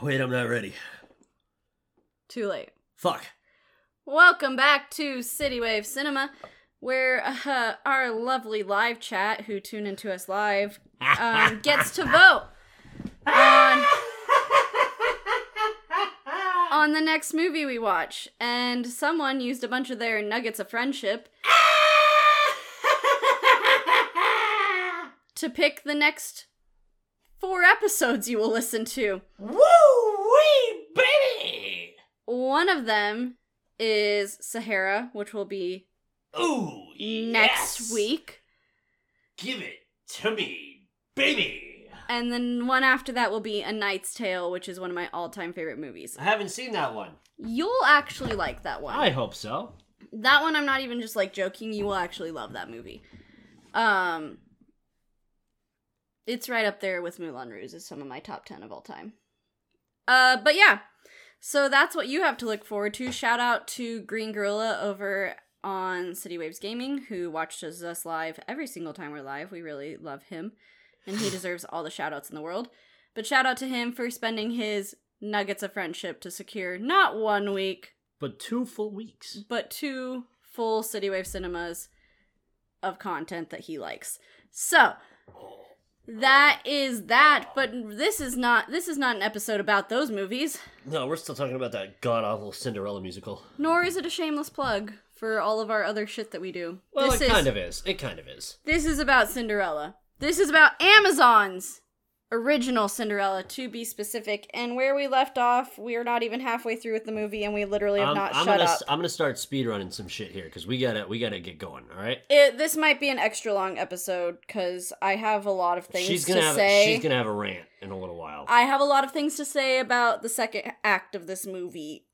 Wait, I'm not ready. Too late. Fuck. Welcome back to City Wave Cinema, where uh, our lovely live chat, who tune into us live, um, gets to vote on on the next movie we watch. And someone used a bunch of their nuggets of friendship to pick the next four episodes you will listen to. Woo wee baby! One of them is Sahara, which will be Ooh, next yes. week. Give it to me, baby. And then one after that will be A Knight's Tale, which is one of my all time favorite movies. I haven't seen that one. You'll actually like that one. I hope so. that one I'm not even just like joking, you will actually love that movie. Um it's right up there with Moulin Rouge as some of my top 10 of all time. Uh but yeah. So that's what you have to look forward to. Shout out to Green Gorilla over on City Waves Gaming who watches us live every single time we're live. We really love him and he deserves all the shout outs in the world. But shout out to him for spending his nuggets of friendship to secure not one week, But two full weeks. but two full City Wave cinemas of content that he likes. So that is that, but this is not this is not an episode about those movies, No, we're still talking about that god awful Cinderella musical. nor is it a shameless plug for all of our other shit that we do. Well, this it is kind of is. It kind of is. this is about Cinderella. This is about Amazon's original Cinderella to be specific. And where we left off, we are not even halfway through with the movie and we literally have I'm, not I'm shut gonna up. I'm gonna start speed running some shit here because we gotta we gotta get going. All right. It, this might be an extra long episode because I have a lot of things she's gonna to have say. she's gonna have a rant in a little while. I have a lot of things to say about the second act of this movie.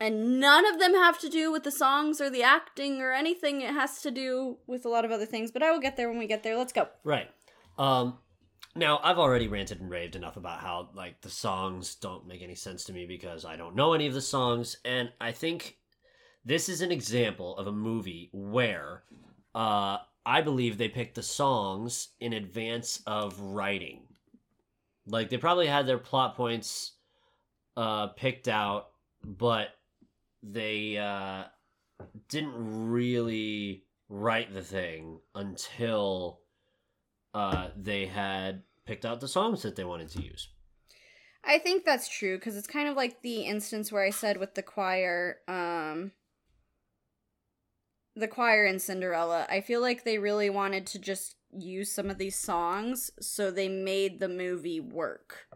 And none of them have to do with the songs or the acting or anything. It has to do with a lot of other things, but I will get there when we get there. Let's go. Right. Um now I've already ranted and raved enough about how like the songs don't make any sense to me because I don't know any of the songs and I think this is an example of a movie where uh I believe they picked the songs in advance of writing. Like they probably had their plot points uh picked out but they uh didn't really write the thing until uh, they had picked out the songs that they wanted to use. I think that's true because it's kind of like the instance where I said with the choir, um, the choir in Cinderella. I feel like they really wanted to just use some of these songs, so they made the movie work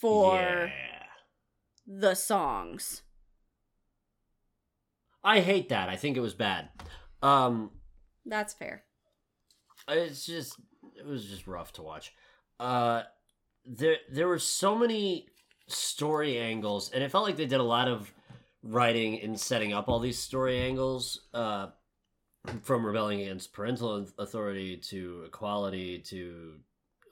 for Yeah. the songs. I hate that. I think it was bad. Um, That's fair. It's just it was just rough to watch. Uh, there there were so many story angles, and it felt like they did a lot of writing in setting up all these story angles. Uh, from rebelling against parental authority to equality to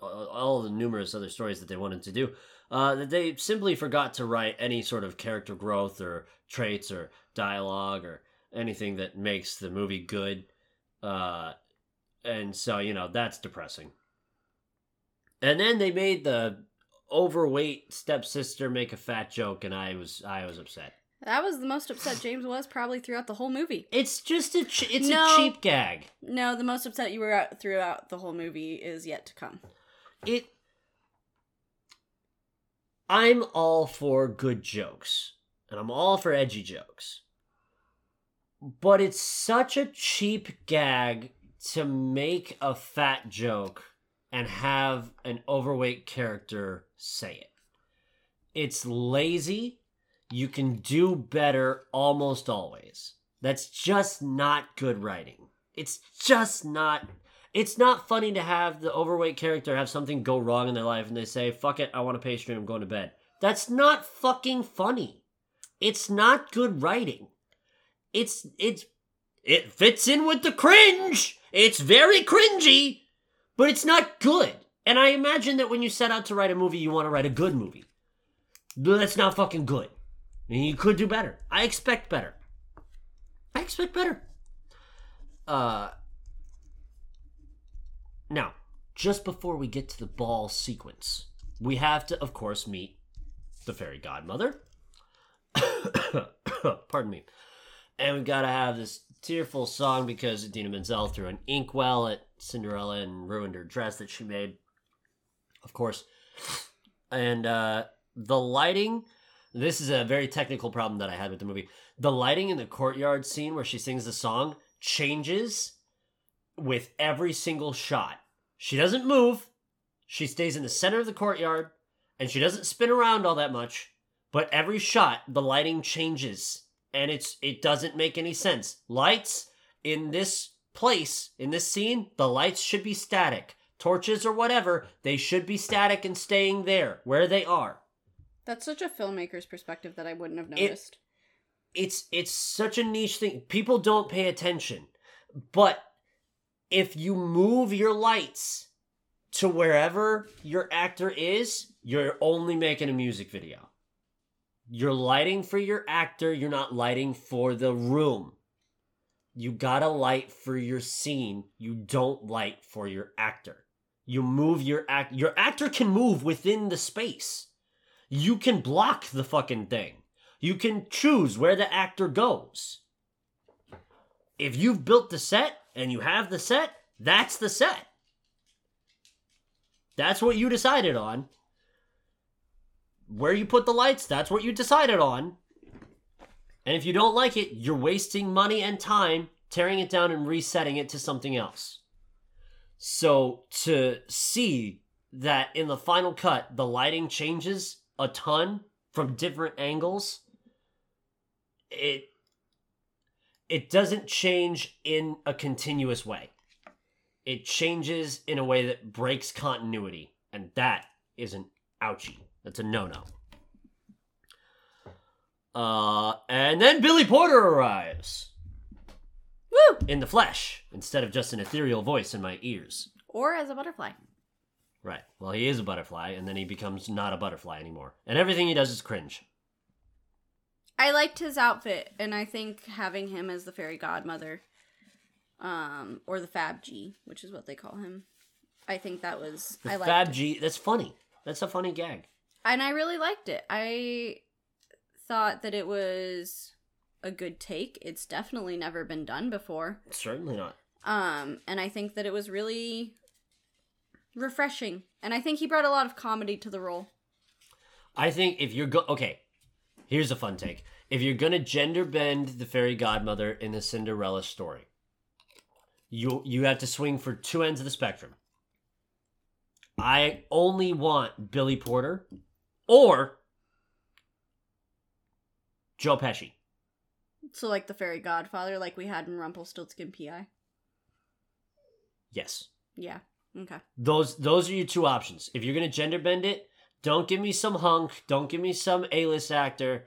all the numerous other stories that they wanted to do uh, that they simply forgot to write any sort of character growth or traits or dialogue or anything that makes the movie good uh, and so you know that's depressing and then they made the overweight stepsister make a fat joke and i was i was upset That was the most upset James was probably throughout the whole movie. it's just a ch- it's No. a cheap gag No, the most upset you were at throughout the whole movie is yet to come. it i'm all for good jokes and i'm all for edgy jokes but it's such a cheap gag to make a fat joke and have an overweight character say it it's lazy you can do better almost always that's just not good writing it's just not it's not funny to have the overweight character have something go wrong in their life and they say, fuck it, I want a pastry, I'm going to bed. That's not fucking funny. It's not good writing. It's, it's, it fits in with the cringe. It's very cringy, but it's not good. And I imagine that when you set out to write a movie, you want to write a good movie. That's not fucking good. And you could do better. I expect better. I expect better. Uh, now, just before we get to the ball sequence, we have to, of course, meet the fairy godmother. Pardon me. And we've gotta have this tearful song because Idina Menzel threw an inkwell at Cinderella and ruined her dress that she made. Of course. And uh, the lighting. This is a very technical problem that I had with the movie. The lighting in the courtyard scene where she sings the song changes with every single shot. She doesn't move. She stays in the center of the courtyard and she doesn't spin around all that much. But every shot, the lighting changes and it's it doesn't make any sense. Lights in this place, in this scene, the lights should be static. Torches or whatever, they should be static and staying there where they are. That's such a filmmaker's perspective that I wouldn't have It- noticed. it's it's such a niche thing. People don't pay attention. But if you move your lights to wherever your actor is, you're only making a music video. You're lighting for your actor, you're not lighting for the room. You gotta light for your scene. You don't light for your actor. You move your act your actor can move within the space. You can block the fucking thing. You can choose where the actor goes. If you've built the set and you have the set, that's the set. That's what you decided on. Where you put the lights, that's what you decided on. And if you don't like it, you're wasting money and time tearing it down and resetting it to something else. So to see that in the final cut, the lighting changes a ton from different angles, it it doesn't change in a continuous way. It changes in a way that breaks continuity, and that is an ouchie. That's a no-no. Uh, and then Billy Porter arrives Woo! in the flesh instead of just an ethereal voice in my ears. Or as a butterfly. Right. Well, he is a butterfly, and then he becomes not a butterfly anymore. And everything he does is cringe. I liked his outfit, and I think having him as the fairy godmother, um, or the Fab G, which is what they call him, I think that was The I liked Fab it. G, that's funny. That's a funny gag. And I really liked it. I thought that it was a good take. It's definitely never been done before. Certainly not. Um, and I think that it was really refreshing. And I think he brought a lot of comedy to the role. I think if you're go okay, here's a fun take. If you're gonna gender bend the fairy godmother in the Cinderella story, you you have to swing for two ends of the spectrum. I only want Billy Porter or Joe Pesci. So like the fairy godfather, like we had in Rumpelstiltskin PI. Yes. Yeah. Okay. Those those are your two options. If you're gonna gender bend it, don't give me some hunk. Don't give me some A-list actor.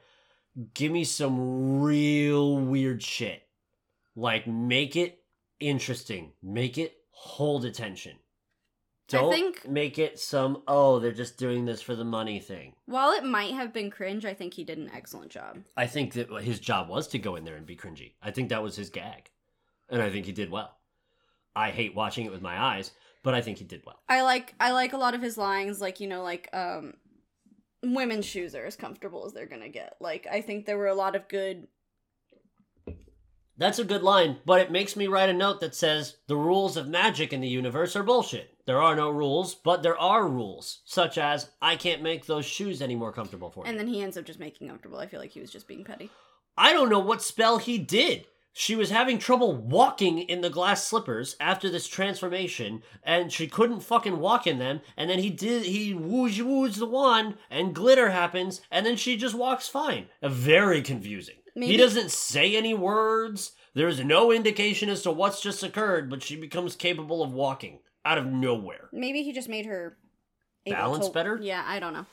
Give me some real weird shit. Like make it interesting. Make it hold attention. Don't think- make it some oh they're just doing this for the money thing. While it might have been cringe, I think he did an excellent job. I think that his job was to go in there and be cringy. I think that was his gag, and I think he did well. I hate watching it with my eyes, but I think he did well. I like I like a lot of his lines, like you know, like um, women's shoes are as comfortable as they're gonna get. Like I think there were a lot of good. That's a good line, but it makes me write a note that says the rules of magic in the universe are bullshit. There are no rules, but there are rules, such as I can't make those shoes any more comfortable for you. And then he ends up just making comfortable. I feel like he was just being petty. I don't know what spell he did. She was having trouble walking in the glass slippers after this transformation, and she couldn't fucking walk in them. And then he did, he woos woos the wand, and glitter happens, and then she just walks fine. Very confusing. He doesn't say any words. There's no indication as to what's just occurred, but she becomes capable of walking out of nowhere. Maybe he just made her Balance to- better? Yeah, I don't know.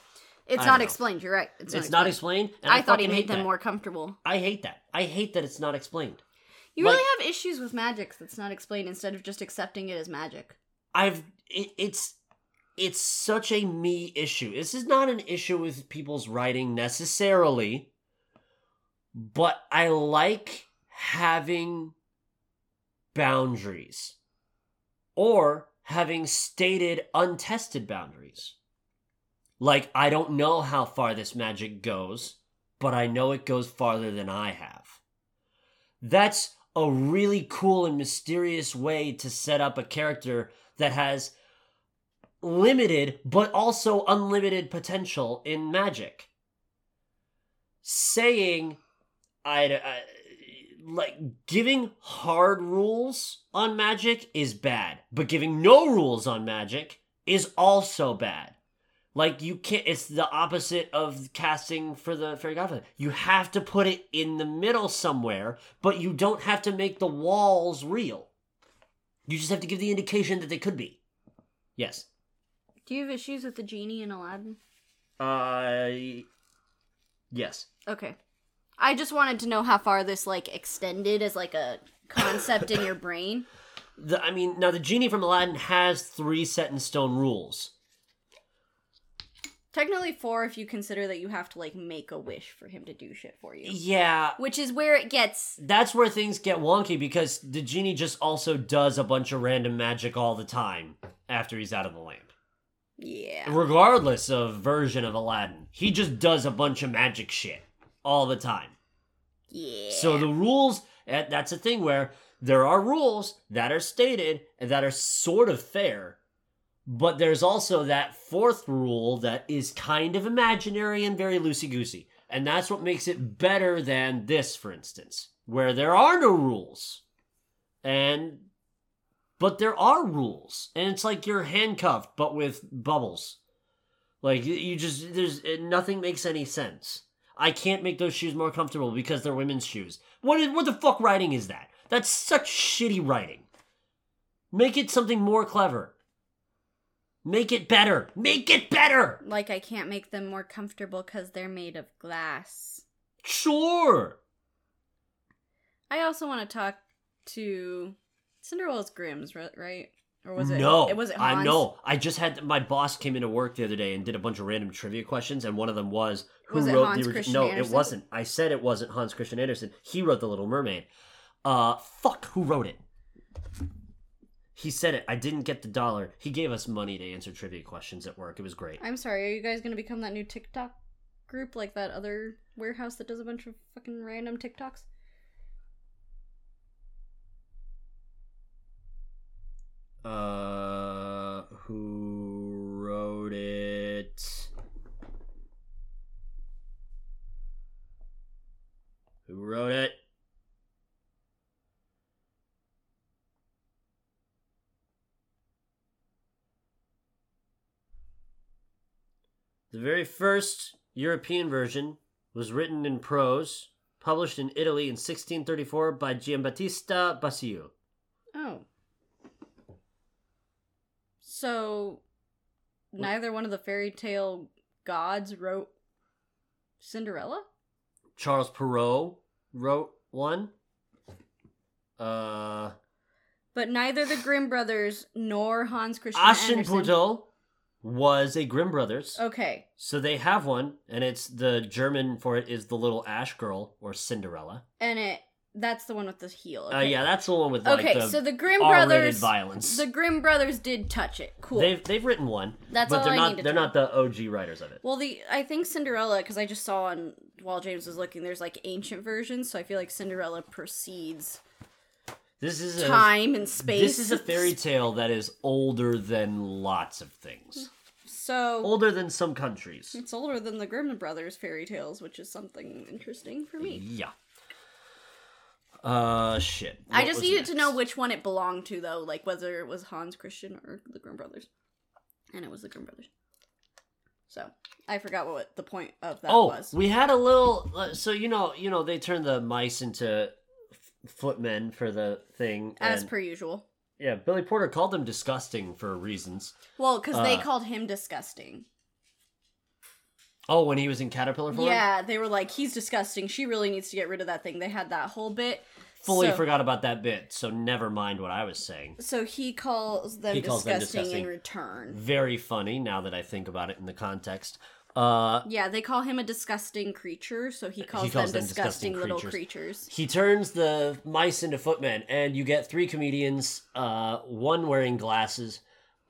It's I not know. explained. You're right. It's, It's, not not explained. explained. and I, thought he made them that. more comfortable. I hate that. I hate that it's not explained. You Like- really have issues with magic that's not explained instead of just accepting it as magic. I've it, it's it's such a me issue. This is not an issue with people's writing necessarily, but I like having boundaries or having stated untested boundaries. Like, I don't know how far this magic goes, but I know it goes farther than I have. That's a really cool and mysterious way to set up a character that has limited but also unlimited potential in magic. Saying, I, I like giving hard rules on magic is bad, but giving no rules on magic is also bad. Like you can't. It's the opposite of casting for the fairy godfather. You have to put it in the middle somewhere, but you don't have to make the walls real. You just have to give the indication that they could be. Yes. Do you have issues with the genie in Aladdin? Uh. Yes. Okay. I just wanted to know how far this like extended as like a concept in your brain. The, I mean, now the genie from Aladdin has three set in stone rules. Technically four if you consider that you have to like make a wish for him to do shit for you. Yeah, Which is where it gets that's where things get wonky because the genie just also does a bunch of random magic all the time after he's out of the lamp. yeah. Regardless of version of Aladdin, he just does a bunch of magic shit all the time. Yeah. So the rules, eh, that's a thing where there are rules that are stated and that are sort of fair, but there's also that fourth rule that is kind of imaginary and very loosey goosey. And that's what makes it better than this, for instance, where there are no rules. And. But there are rules. And it's like you're handcuffed, but with bubbles. Like, you- just. There's. eh, Nothing makes any sense. I can't make those shoes more comfortable because they're women's shoes. What is what the fuck writing is that? That's such shitty writing. Make it something more clever. Make it better. Make it better. like I can't make them more comfortable cuz they're made of glass. Sure. I also want to talk to Cinderella's Grims, right? Or was it no? It was it I Hans? know. I just had my boss came into work the other day and did a bunch of random trivia questions, and one of them was who Was wrote Hans the original. No, Andersen? it wasn't. I said it wasn't Hans Christian Andersen. He wrote the Little Mermaid. Uh, fuck. Who wrote it? He said it. I didn't get the dollar. He gave us money to answer trivia questions at work. It was great. I'm sorry. Are you guys going to become that new TikTok group like that other warehouse that does a bunch of fucking random TikToks? Uh, who wrote it? Who wrote it? The very first European version was written in prose, published in Italy in 1634 by Giambattista Basile. Oh. So neither one of the fairy tale gods wrote Cinderella? Charles Perrault wrote one. Uh, But neither the Grimm brothers nor Hans Christian Andersen. Aschenputtel was a Grimm brothers. Okay. So they have one, and it's the German for it is the little Ash girl or Cinderella. And it that's the one with the heel. Uh, Okay. yeah, that's the one with like okay, the so the Grimm brothers violence. The Grimm brothers did touch it. Cool. They've they've written one, That's but all they're I not they're to not the OG writers of it. Well, the I think Cinderella because I just saw on while James was looking, there's like ancient versions, so I feel like Cinderella precedes This is a, time and space. This is a fairy tale that is older than lots of things. so Older than some countries. it's older than the Grimm brothers fairy tales, which is something interesting for me. Yeah. Uh, shit. I just needed to know which one it belonged to, though, like whether it was Hans Christian or the Grimm brothers, and it was the Grimm brothers. So I forgot what the point of that oh, was. we had a little. Uh, so you know, you know, they turned the mice into f- footmen for the thing. As and- per usual. yeah, Billy Porter called them disgusting for reasons. Well, because they Uh, called him disgusting. Oh, when he was in caterpillar form. Yeah, they were like, he's disgusting. She really needs to get rid of that thing. They had that whole bit. Fully so, forgot about that bit, so never mind what I was saying. So he calls them, He calls them disgusting, disgusting. in return. Very funny now that I think about it in the context. Uh, Yeah, they call him a disgusting creature, so he calls, calls them, them disgusting, disgusting little creatures. creatures. he turns the mice into footmen, and you get three comedians, uh, one wearing glasses,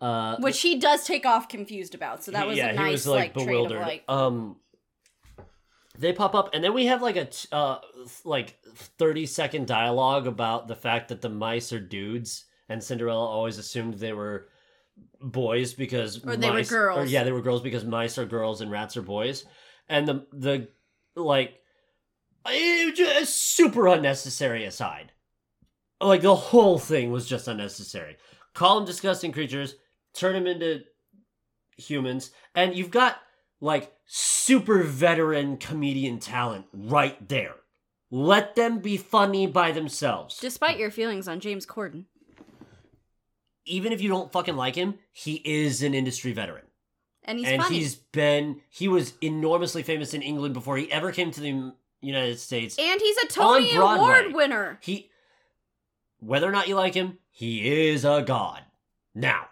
Uh, Which he does take off confused about. So that was yeah, a nice he was like, like trait bewildered. of like Um, they pop up, and then we have like a t- uh like thirty second dialogue about the fact that the mice are dudes, and Cinderella always assumed they were boys because Or they were girls. Or yeah, they were girls because mice are girls and rats are boys, and the the like it just super unnecessary aside. Like the whole thing was just unnecessary. Call them disgusting creatures, turn them into humans, and you've got like super veteran comedian talent right there. Let them be funny by themselves. despite your feelings on James Corden. Even if you don't fucking like him, he is an industry veteran. And he's and funny. he's been he was enormously famous in England before he ever came to the United States. and he's a Tony Award winner. He whether or not you like him, he is a god. Now,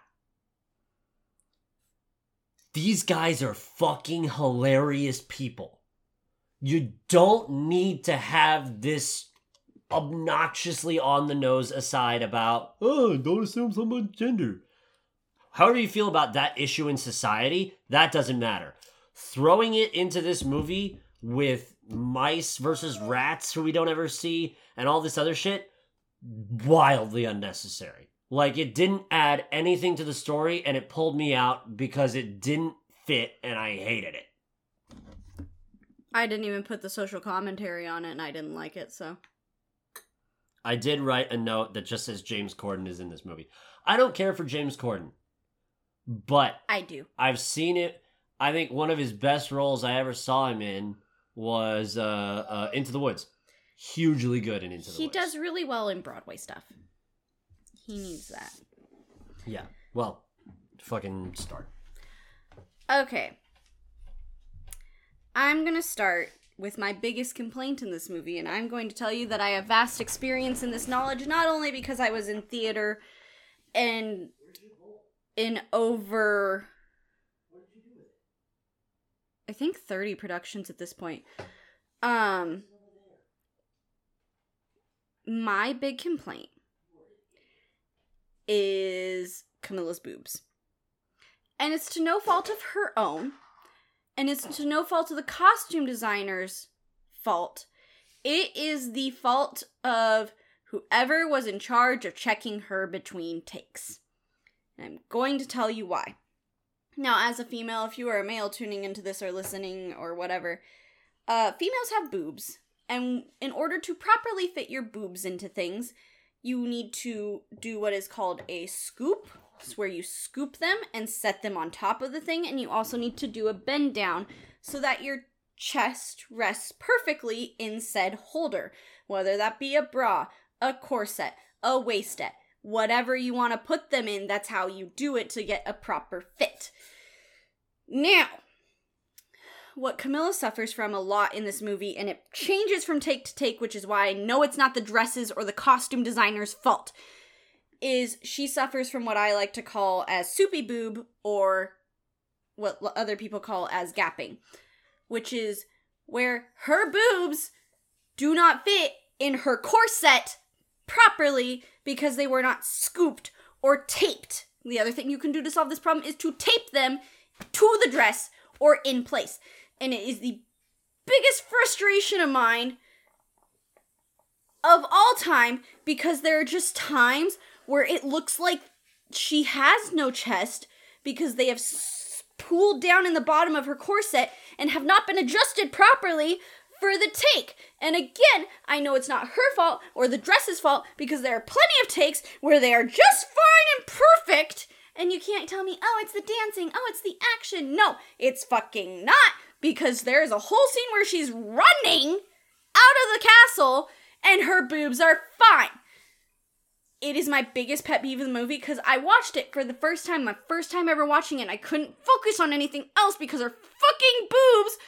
these guys are fucking hilarious people. You don't need to have this obnoxiously on the nose aside about, oh, don't assume someone's gender. However, you feel about that issue in society, that doesn't matter. Throwing it into this movie with mice versus rats who we don't ever see and all this other shit, wildly unnecessary. Like, it didn't add anything to the story and it pulled me out because it didn't fit and I hated it. I didn't even put the social commentary on it and I didn't like it, so. I did write a note that just says James Corden is in this movie. I don't care for James Corden, but I do. I've seen it. I think one of his best roles I ever saw him in was uh, uh, Into the Woods. Hugely good in Into the He Woods. does really well in Broadway stuff. He needs that. Yeah. Well, fucking start. Okay. I'm going to start with my biggest complaint in this movie, and I'm going to tell you that I have vast experience in this knowledge, not only because I was in theater and in over. I think 30 productions at this point. Um. My big complaint is Camila's boobs. And it's to no fault of her own. And it's to no fault of the costume designer's fault. It is the fault of whoever was in charge of checking her between takes. And I'm going to tell you why. Now, as a female, if you are a male tuning into this or listening or whatever, uh, females have boobs. And in order to properly fit your boobs into things, you need to do what is called a scoop. It's where you scoop them and set them on top of the thing, and you also need to do a bend down so that your chest rests perfectly in said holder, whether that be a bra, a corset, a waistette, whatever you want to put them in, that's how you do it to get a proper fit. Now, what Camila suffers from a lot in this movie, and it changes from take to take, which is why I know it's not the dresses or the costume designer's fault, is she suffers from what I like to call as soupy boob or what other people call as gapping, which is where her boobs do not fit in her corset properly because they were not scooped or taped. The other thing you can do to solve this problem is to tape them to the dress or in place. And it is the biggest frustration of mine of all time because there are just times where it looks like she has no chest because they have pooled down in the bottom of her corset and have not been adjusted properly for the take. And again, I know it's not her fault or the dress's fault because there are plenty of takes where they are just fine and perfect. And you can't tell me, oh, it's the dancing, oh, it's the action. No, it's fucking not because there's a whole scene where she's running out of the castle and her boobs are fine. It is my biggest pet peeve of the movie because I watched it for the first time, my first time ever watching it, and I couldn't focus on anything else because her fucking boobs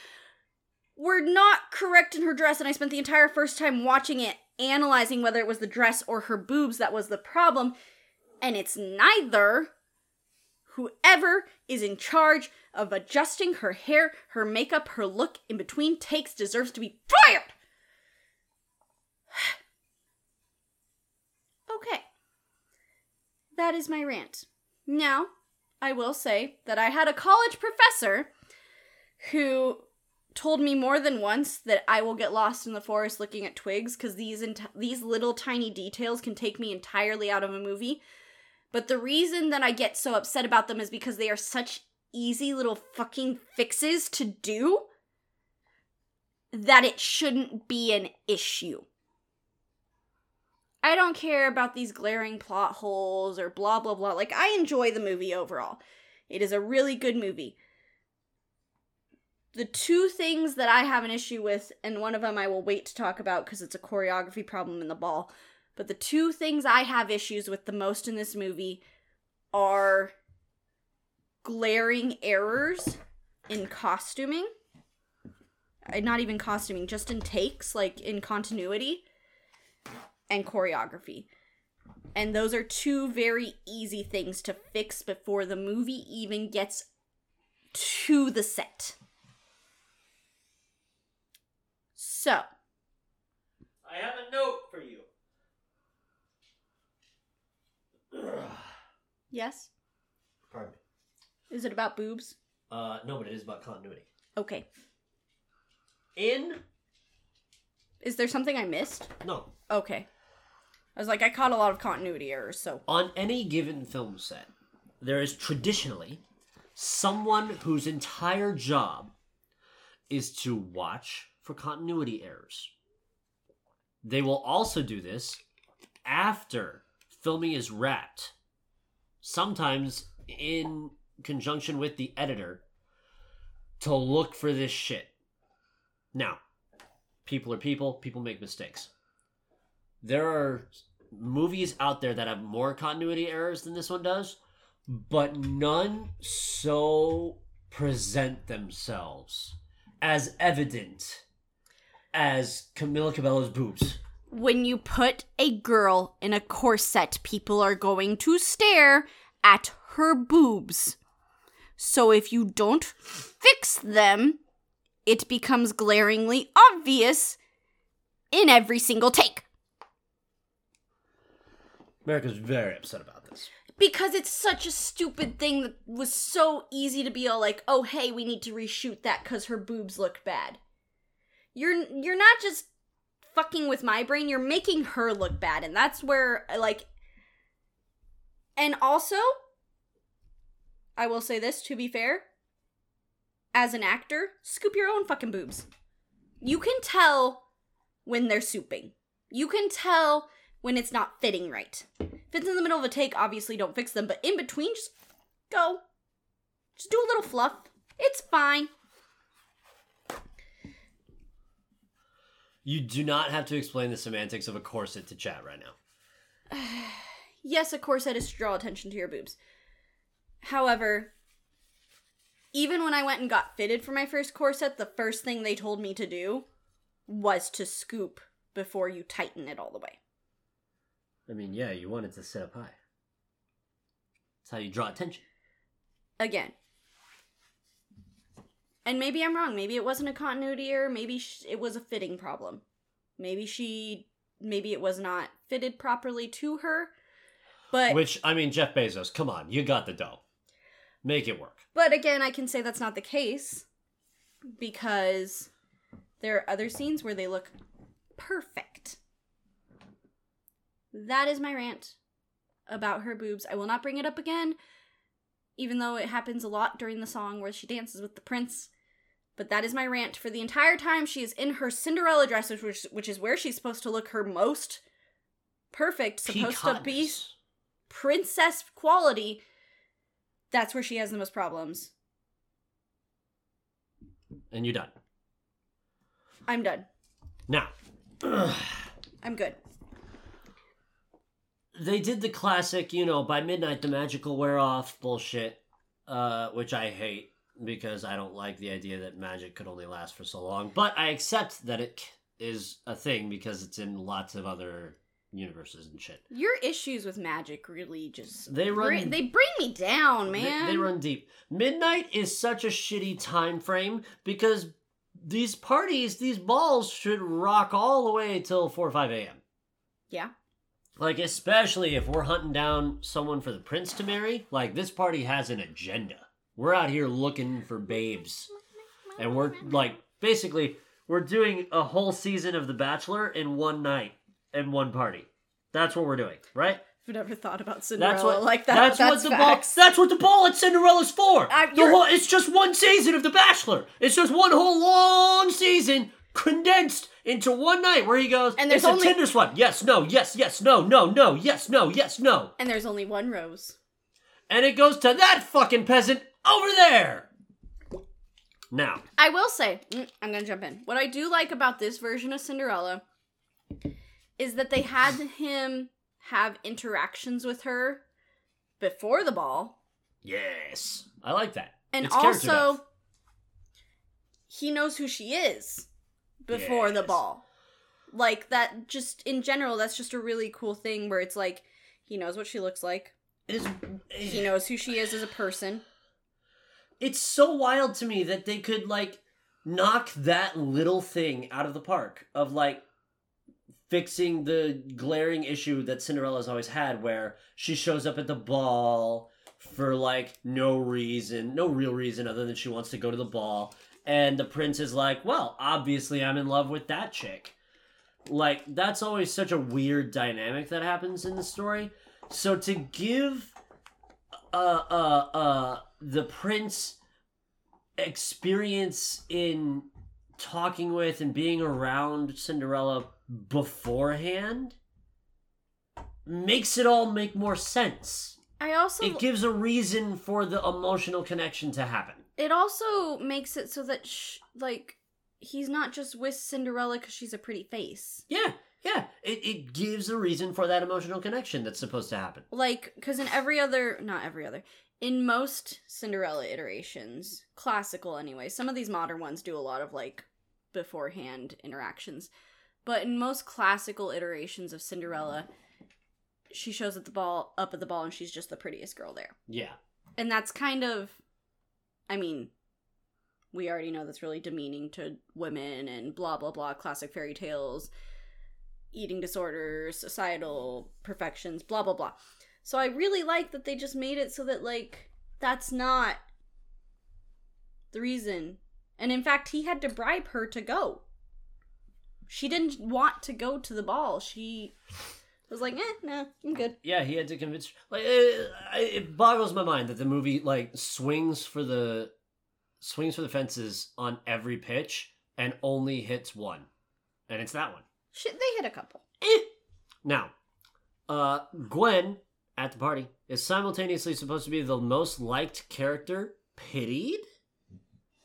were not correct in her dress, and I spent the entire first time watching it analyzing whether it was the dress or her boobs that was the problem, and it's neither. Whoever is in charge of adjusting her hair, her makeup, her look in between takes deserves to be fired! okay. That is my rant. Now, I will say that I had a college professor who told me more than once that I will get lost in the forest looking at twigs because these ent- these little tiny details can take me entirely out of a movie. But the reason that I get so upset about them is because they are such easy little fucking fixes to do that it shouldn't be an issue. I don't care about these glaring plot holes or blah blah blah. Like I enjoy the movie overall. It is a really good movie. The two things that I have an issue with, and one of them I will wait to talk about because it's a choreography problem in the ball. But the two things I have issues with the most in this movie are glaring errors in costuming. Uh, Not even costuming, just in takes, like in continuity and choreography. And those are two very easy things to fix before the movie even gets to the set. So, I have a note for you. yes? Pardon me. Is it about boobs? Uh, no, but it is about continuity. Okay. In Is there something I missed? no, Okay. I was like, I caught a lot of continuity errors, so. on any given film set, there is traditionally someone whose entire job is to watch for continuity errors. They will also do this after filming is wrapped, sometimes in conjunction with the editor, to look for this shit. Now, people are people, people make mistakes. There are movies out there that have more continuity errors than this one does, but none so present themselves as evident as Camila Cabello's boobs. When you put a girl in a corset, people are going to stare at her boobs. So if you don't fix them, it becomes glaringly obvious in every single take. America's very upset about this. Because it's such a stupid thing that was so easy to be all like, "Oh, hey, we need to reshoot that cuz her boobs look bad." You're you're not just fucking with my brain, you're making her look bad, and that's where like and also I will say this to be fair, as an actor, scoop your own fucking boobs. You can tell when they're souping. You can tell when it's not fitting right. If it's in the middle of a take, obviously don't fix them, but in between, just go. Just do a little fluff. It's fine. You do not have to explain the semantics of a corset to chat right now. Yes, a corset is to draw attention to your boobs. However, even when I went and got fitted for my first corset, the first thing they told me to do was to scoop before you tighten it all the way. I mean, yeah, you want it to sit up high. That's how you draw attention. Again. And maybe I'm wrong. Maybe it wasn't a continuity error. Maybe sh- it was a fitting problem. Maybe she. Maybe it was not fitted properly to her. But Which, I mean, Jeff Bezos, come on, you got the dough. Make it work. But again, I can say that's not the case because there are other scenes where they look perfect. That is my rant about her boobs. I will not bring it up again, even though it happens a lot during the song where she dances with the prince. But that is my rant for the entire time she is in her Cinderella dress, which which is where she's supposed to look her most perfect, supposed to be princess quality, that's where she has the most problems. And you're done. I'm done. Now, I'm good. They did the classic, you know, by midnight the magic will wear off bullshit, uh, which I hate because I don't like the idea that magic could only last for so long. But I accept that it is a thing because it's in lots of other universes and shit. Your issues with magic really just They run- bring- they bring me down, They- man. They, run deep. Midnight is such a shitty time frame because these parties, these balls should rock all the way till 4 or 5 a.m. Yeah. Like, especially if we're hunting down someone for the prince to marry, like, this party has an agenda. We're out here looking for babes. And we're, like, basically, we're doing a whole season of The Bachelor in one night and one party. That's what we're doing, right? I've never thought about Cinderella That's what like that. That's, That's, what the ball. That's what the ball at Cinderella's for. I- the whole, it's just one season of The Bachelor. It's just one whole long season condensed into one night where he goes. And there's it's only- a Tinder swap. Yes, no, yes, yes, no, no, no, yes, no, yes, no, And there's only one rose. and it goes to that fucking peasant over there. Now, I will say, mm, I'm gonna jump in. What I do like about this version of Cinderella is that they had him have interactions with her before the ball, yes, I like that. and It's also he knows who she is before the ball. Like that, just in general, that's just a really cool thing where it's like he knows what she looks like, It is. he knows who she is as a person. it's so wild to me that they could like knock that little thing out of the park of like fixing the glaring issue that Cinderella's always had where she shows up at the ball for like no reason, no real reason other than she wants to go to the ball and the prince is like, "Well, obviously I'm in love with that chick." Like that's always such a weird dynamic that happens in the story. So to give uh uh uh the prince experience in talking with and being around Cinderella beforehand makes it all make more sense. I also It gives a reason for the emotional connection to happen. It also makes it so that sh- like he's not just with Cinderella because she's a pretty face. Yeah, yeah. It, it gives a reason for that emotional connection that's supposed to happen. Like, because in every other, not every other, in most Cinderella iterations, classical anyway, some of these modern ones do a lot of like beforehand interactions, but in most classical iterations of Cinderella, she shows at the ball up at the ball and she's just the prettiest girl there, Yeah. and that's kind of, I mean. We already know that's really demeaning to women and blah blah blah classic fairy tales eating disorders, societal perfections, blah blah blah. So I really like that they just made it so that like that's not the reason. And in fact, he had to bribe her to go. She didn't want to go to the ball. She was like, "Eh, no, I'm good." Yeah, he had to convince. Like, it, it boggles my mind that the movie like swings for the swings for the fences on every pitch and only hits one, and it's that one. Shit, they hit a couple. Eh. Now, uh, Gwen at the party is simultaneously supposed to be the most liked character, pitied,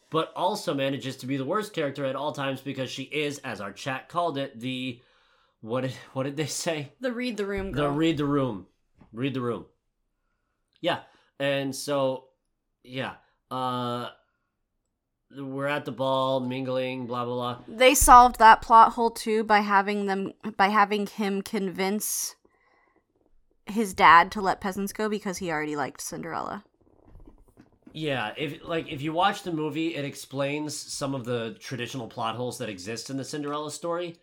but also manages to be the worst character at all times because she is, as our chat called it, the what did what did they say? The read the room The read the room. Read the room. Yeah. And so yeah. Uh we're at the ball, mingling, blah blah blah. they solved that plot hole too by having them by having him convince his dad to let peasants go because he already liked Cinderella. Yeah, if like if you watch the movie, it explains some of the traditional plot holes that exist in the Cinderella story,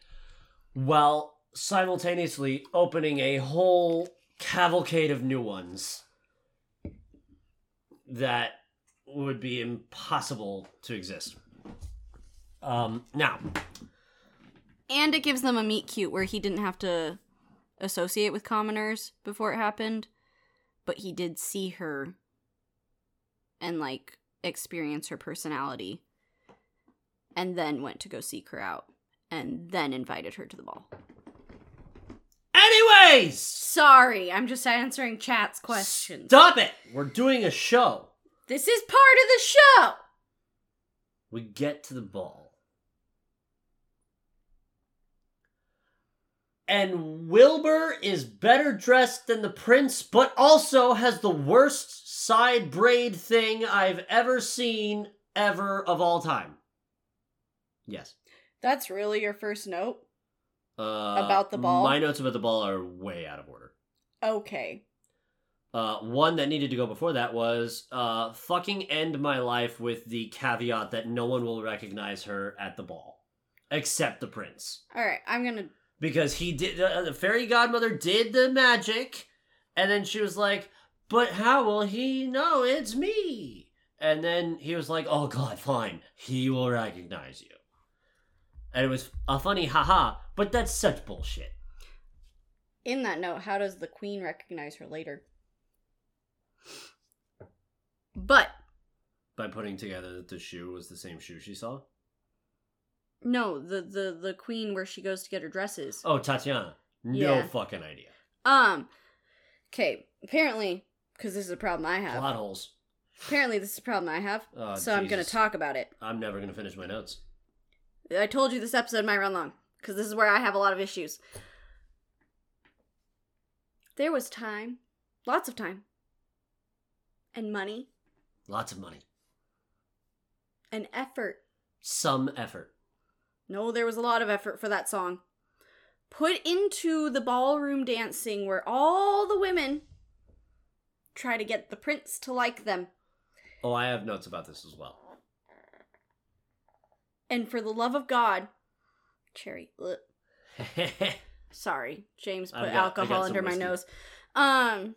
while simultaneously opening a whole cavalcade of new ones that would be impossible to exist. Um, now, And it gives them a meet cute where he didn't have to associate with commoners before it happened, but he did see her and like experience her personality and then went to go seek her out and then invited her to the ball. anyways, Sorry, I'm just answering chat's questions. Stop it! We're doing a show. This is part of the show. We get to the ball. And Wilbur is better dressed than the prince, but also has the worst side braid thing I've ever seen, ever of all time. Yes. That's really your first note? Uh, About the ball? My notes about the ball are way out of order. Okay. Uh, one that needed to go before that was uh, fucking end my life with the caveat that no one will recognize her at the ball except the prince. All right, I'm going to because he did uh, the fairy godmother did the magic, and then she was like, "But how will he know it's me?" And then he was like, "Oh God, fine, he will recognize you." And it was a funny haha, but that's such bullshit. In that note, how does the queen recognize her later? But By putting together that the shoe was the same shoe she saw. no, the the the queen where she goes to get her dresses. Oh, Tatiana, no Yeah. fucking idea. Um. Okay. Apparently, because this is a problem I have. Plot holes. Apparently, this is a problem I have. Oh, so I'm gonna talk about it. I'm never gonna finish my notes. I told you this episode might run long because this is where I have a lot of issues. There was time, lots of time, and money Lots of money. and effort. Some effort. No, there was a lot of effort for that song. Put into the ballroom dancing where all the women try to get the prince to like them. Oh, I have notes about this as well. And for the love of God, Cherry. Sorry, James put got- alcohol under my whiskey. nose. Um,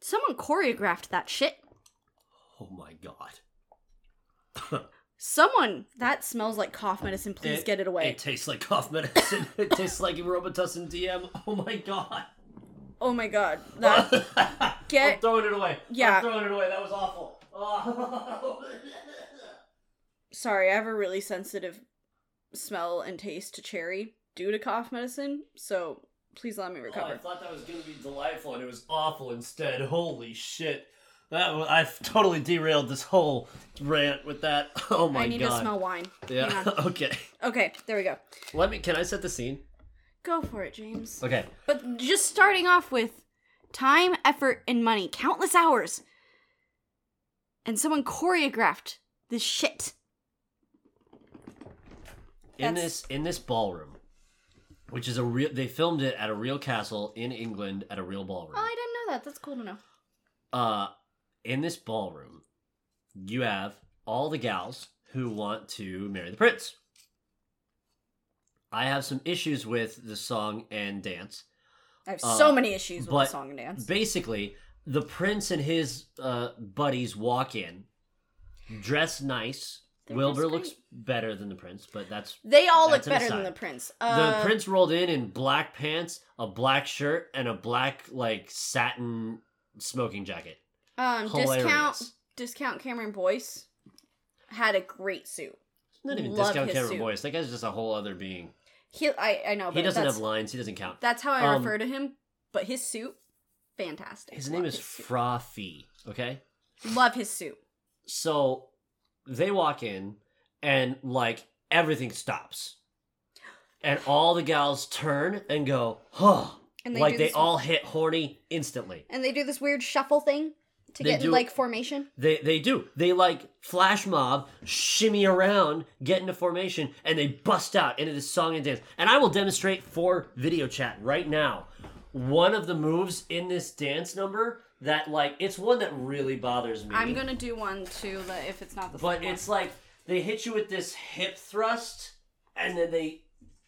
someone choreographed that shit. oh my god. Someone that smells like cough medicine. Please It- get it away. It tastes like cough medicine. it tastes like Robitussin DM. Oh my god. oh my god, that Get- I'm throwing it away. Yeah. I'm throwing it away. That was awful. Oh. sorry, I have a really sensitive smell and taste to cherry due to cough medicine. So please let me Oh, I thought that was gonna be delightful, and it was awful instead. Holy shit! That I've totally derailed this whole rant with that. Oh my god! I need god. to smell wine. Yeah. Okay. Okay, there we go. Let me. Can I set the scene? Go for it, James. Okay. But just starting off with time, effort, and money, countless hours. And someone choreographed this shit. In That's- this in this ballroom, which is a real, they filmed it at a real castle in England at a real ballroom. Oh, I didn't know that. That's cool to know. uh in this ballroom you have all the gals who want to marry the prince i have some issues with the song and dance I have Uh, so many issues with but the song and dance. basically the prince and his uh buddies walk in dress nice They're wilbur looks better than the prince but that's They all look that's an better than the prince. the Uh, prince rolled in in black pants a black shirt and a black like satin smoking jacket um, hilarious. discount discount Cameron Boyce had a great suit. not even Love discount Cameron suit. Boyce. That guy's just a whole other being. He, I, I know, He doesn't have lines. He doesn't count. that's how I Um, refer to him. But his suit, fantastic. His name is his suit. Okay, Love his suit. so they walk in and like everything stops, and all the gals turn and go, "Huh!" And they like they all hit horny instantly. And they do this weird shuffle thing to They get in like formation. They they do. They like flash mob, shimmy around, get into formation, and they bust out into this song and dance. And I will demonstrate for video chat right now. One of the moves in this dance number that like it's one that really bothers me. I'm gonna do one too, that if it's not the but it's like they hit you with this hip thrust, and then they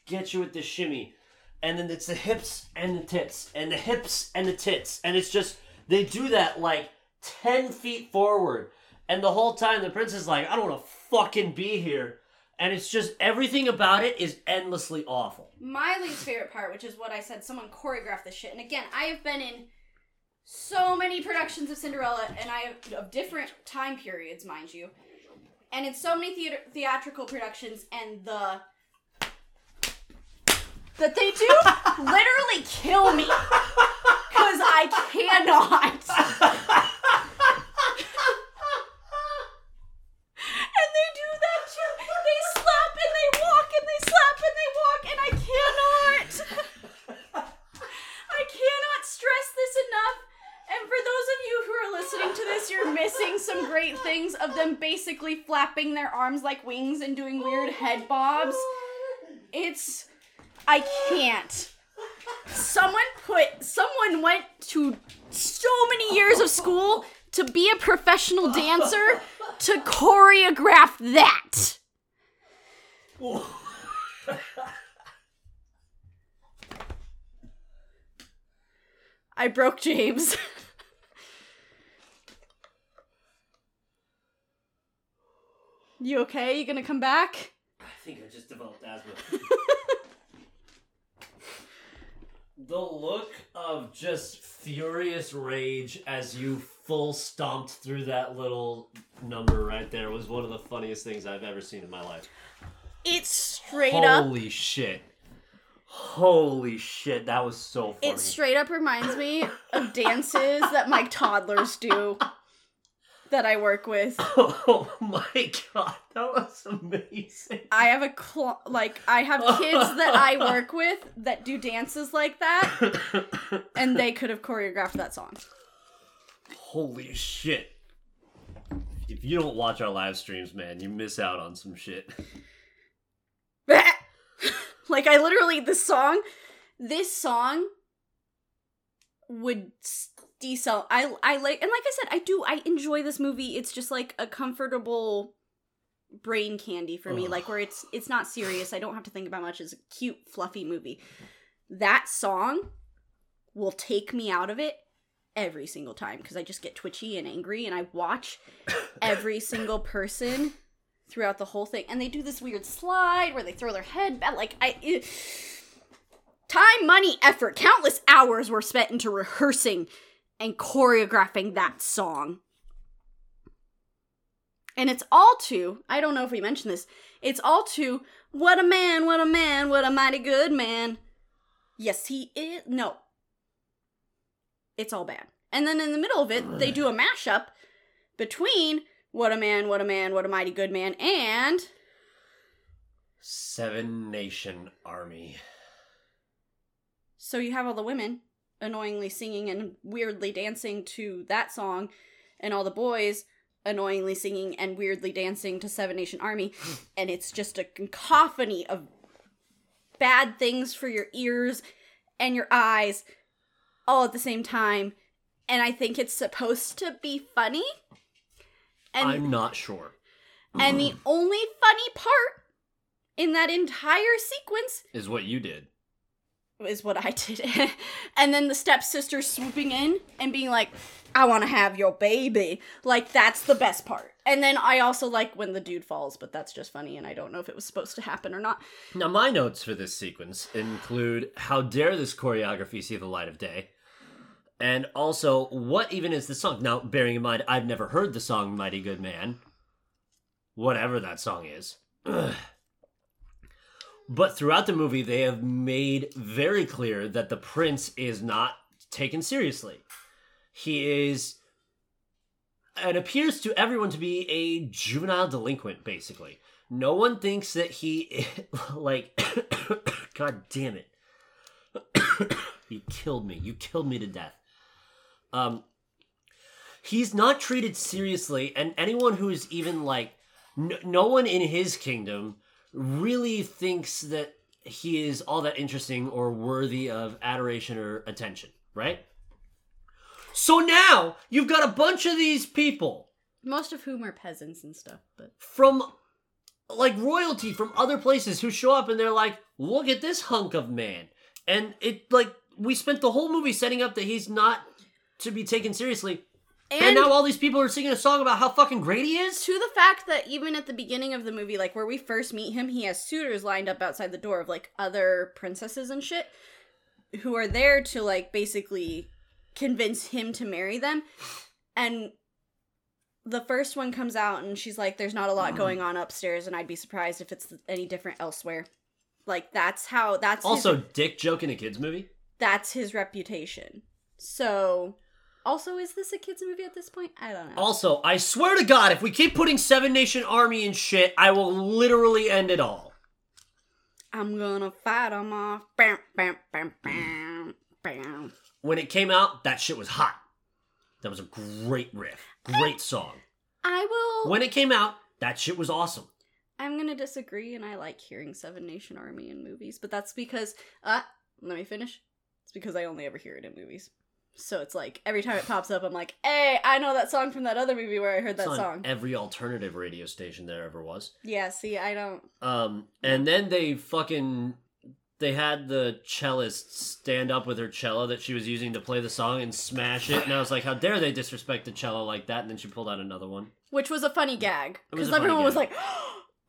get you with the shimmy, and then it's the hips and the tits, and the hips and the tits, and it's just they do that like ten feet forward, and the whole time the prince is like, I don't want to fucking be here, and it's just everything about it is endlessly awful. one. My least favorite part, which is what I said, someone choreographed this shit. And again, I have been in so many productions of Cinderella, and I have of different time periods, mind you, and in so many theater theatrical productions, and the that they do literally kill me because I cannot. basically flapping their arms like wings and doing weird head bobs. It's I can't. Someone put someone went to so many years of school to be a professional dancer to choreograph that. I broke James. you okay? You gonna come back? I think I just developed asthma. the look of just furious rage as you full stomped through that little number right there was one of the funniest things I've ever seen in my life. It's straight up. Holy shit. Holy shit, that was so funny. It straight up reminds me of dances that my toddlers do that I work with. Oh my god, that was amazing. I have a cl- like I have kids that I work with that do dances like that, and they could have choreographed that song. Holy shit. If you don't watch our live streams, man, you miss out on some shit. like I literally this song, this song would decel. I I like and like I said, I do I enjoy this movie. It's just like a comfortable brain candy for me, Ugh. like where it's it's not serious. I don't have to think about much. It's a cute, fluffy movie. That song will take me out of it every single time because I just get twitchy and angry and I watch every single person throughout the whole thing and they do this weird slide where they throw their head back like I it, time, money, effort, countless hours were spent into rehearsing and choreographing that song. And it's all to, I don't know if we mentioned this, it's all to, what a man, what a man, what a mighty good man. Yes, he is. No. It's all bad. And then in the middle of it, they do a mashup between what a man, what a man, what a mighty good man, and Seven Nation Army. So you have all the women annoyingly singing and weirdly dancing to that song, and all the boys annoyingly singing and weirdly dancing to Seven Nation Army, and it's just a cacophony of bad things for your ears and your eyes all at the same time. And I think it's supposed to be funny. And I'm not sure. and the only funny part in that entire sequence Is what you did. Is what I did. and then the stepsister swooping in and being like, I want to have your baby. Like, that's the best part. And then I also like when the dude falls, but that's just funny, and I don't know if it was supposed to happen or not. Now, my notes for this sequence include how dare this choreography see the light of day? And also, what even is the song? Now, bearing in mind, I've never heard the song Mighty Good Man. Whatever that song is. But throughout the movie, they have made very clear that the prince is not taken seriously. He is. and appears to everyone to be a juvenile delinquent, basically. No one thinks that he, like, god damn it. you killed me. You killed me to death. Um, he's not treated seriously, and anyone who is even like, no, no one in his kingdom really thinks that he is all that interesting or worthy of adoration or attention, right? So now you've got a bunch of these people Most of whom are peasants and stuff, but from like royalty from other places who show up and they're like, look at this hunk of man. And it like we spent the whole movie setting up that he's not to be taken seriously. And, and, now all these people are singing a song about how fucking great he is? to the fact that even at the beginning of the movie, like where we first meet him, he has suitors lined up outside the door of like other princesses and shit who are there to like basically convince him to marry them. And the first one comes out and she's like, There's not a lot going on upstairs, and I'd be surprised if it's any different elsewhere. Like that's how that's his- Also, dick joke in a kids movie? that's his reputation. So also is this a kids movie at this point? I don't know. Also, I swear to God, if we keep putting Seven Nation Army and shit, I will literally end it all. I'm gonna fight them off. Bam, bam, bam, bam, bam. When it came out, that shit was hot. That was a great riff. Great song. I will. When it came out, that shit was awesome. I'm gonna disagree, and I like hearing Seven Nation Army in movies, but that's because. Uh, let me finish. It's because I only ever hear it in movies. So it's like every time it pops up, I'm like, "Hey, I know that song from that other movie where I heard that It's on song." every alternative radio station there ever was. yeah, see, I don't. Um, and then they fucking they had the cellist stand up with her cello that she was using to play the song and smash it. And I was like, how dare they disrespect the cello like that? And then she pulled out another one. Which was a funny gag. Because everyone was like,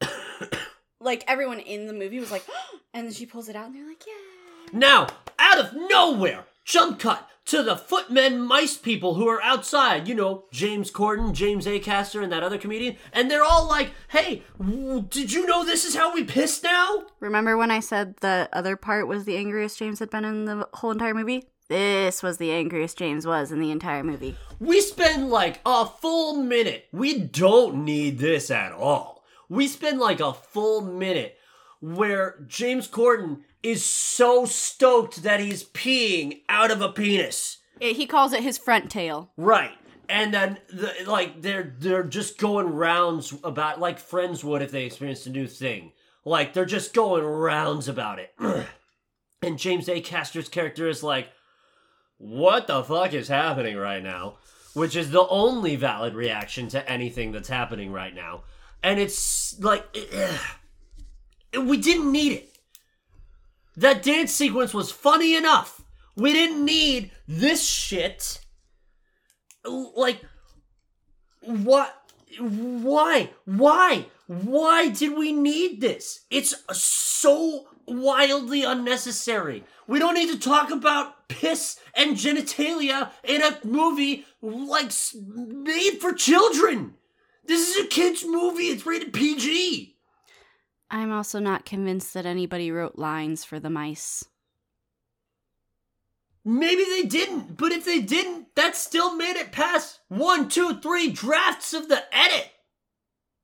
like everyone in the movie was like, and then she pulls it out and they're like, yeah. Now, out of nowhere, jump cut to the footmen mice people who are outside. You know, James Corden, James Acaster, and that other comedian. And they're all like, hey, w- did you know this is how we piss now? Remember when I said the other part was the angriest James had been in the whole entire movie? This was the angriest James was in the entire movie. We spend like a full minute. We don't need this at all. We spend like a full minute where James Corden is so stoked that he's peeing out of a penis. He calls it his front tail. Right. And then the, like they're they're just going rounds about like friends would if they experienced a new thing. Like they're just going rounds about it. and James Acaster's character is like, "What the fuck is happening right now?" Which is the only valid reaction to anything that's happening right now. And it's like we didn't need it. That dance sequence was funny enough. We didn't need this shit. Like, what? Why? Why? Why did we need this? It's so wildly unnecessary. We don't need to talk about piss and genitalia in a movie like made for children. This is a kids' movie. It's rated PG. I'm also not convinced that anybody wrote lines for the mice. Maybe they didn't, but if they didn't, that still made it past one, two, three drafts of the edit.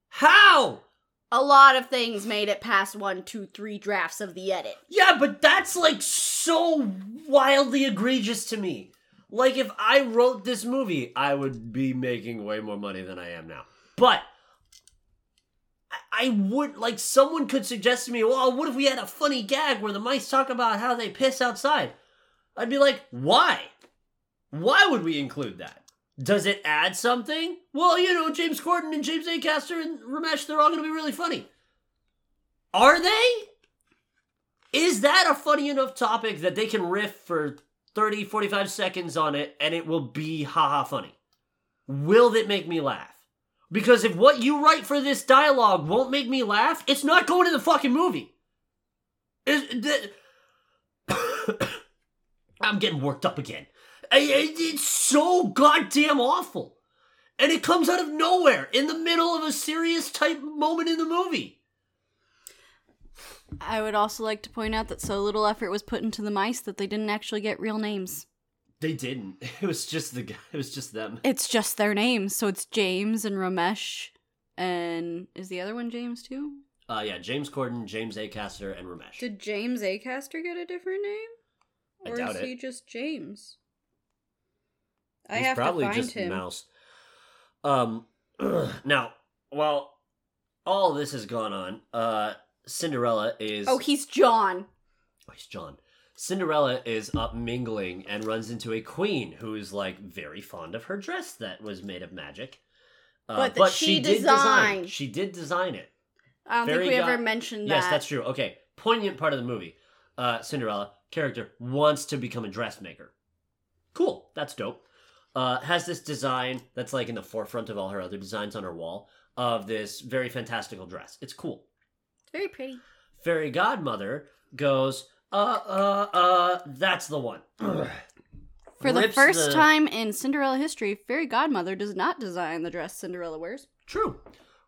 How? A lot of things made it past one, two, three drafts of the edit. Yeah, but that's like so wildly egregious to me. Like if I wrote this movie, I would be making way more money than I am now. But I- would like someone could suggest to me, well, what if we had a funny gag where the mice talk about how they piss outside? I'd be like, why? Why would we include that? Does it add something? Well, you know, James Corden and James Acaster and Romesh, they're all going to be really funny. Are they? Is that a funny enough topic that they can riff for 30, 45 seconds on it and it will be haha funny? Will it make me laugh? Because if what you write for this dialogue won't make me laugh, it's not going to the fucking movie. I'm getting worked up again. It's so goddamn awful. And it comes out of nowhere in the middle of a serious type moment in the movie. I would also like to point out that so little effort was put into the mice that they didn't actually get real names. They didn't. It was just the. g- It was just them. It's just their names, so it's James and Romesh, and is the other one James too? Uh, yeah, James Corden, James Acaster, and Romesh. Did James Acaster get a different name, I or doubt is it. he just James? I have probably to find just him. Mouse. Um, now, while all this has gone on, uh, Cinderella is. Oh, he's John. Oh, he's John. Cinderella is up mingling and runs into a queen who is like very fond of her dress that was made of magic. Uh, But that she did design. designed. She did design it. I don't Very think we got- ever mentioned that. Yes, that's true. Okay, poignant part of the movie. Uh, Cinderella character wants to become a dressmaker. Cool, that's dope. Uh, has this design that's like in the forefront of all her other designs on her wall of this very fantastical dress. It's cool. It's very pretty. Fairy godmother goes, uh, uh, uh, that's the one. For the Rips first the- time in Cinderella history, Fairy Godmother does not design the dress Cinderella wears. True.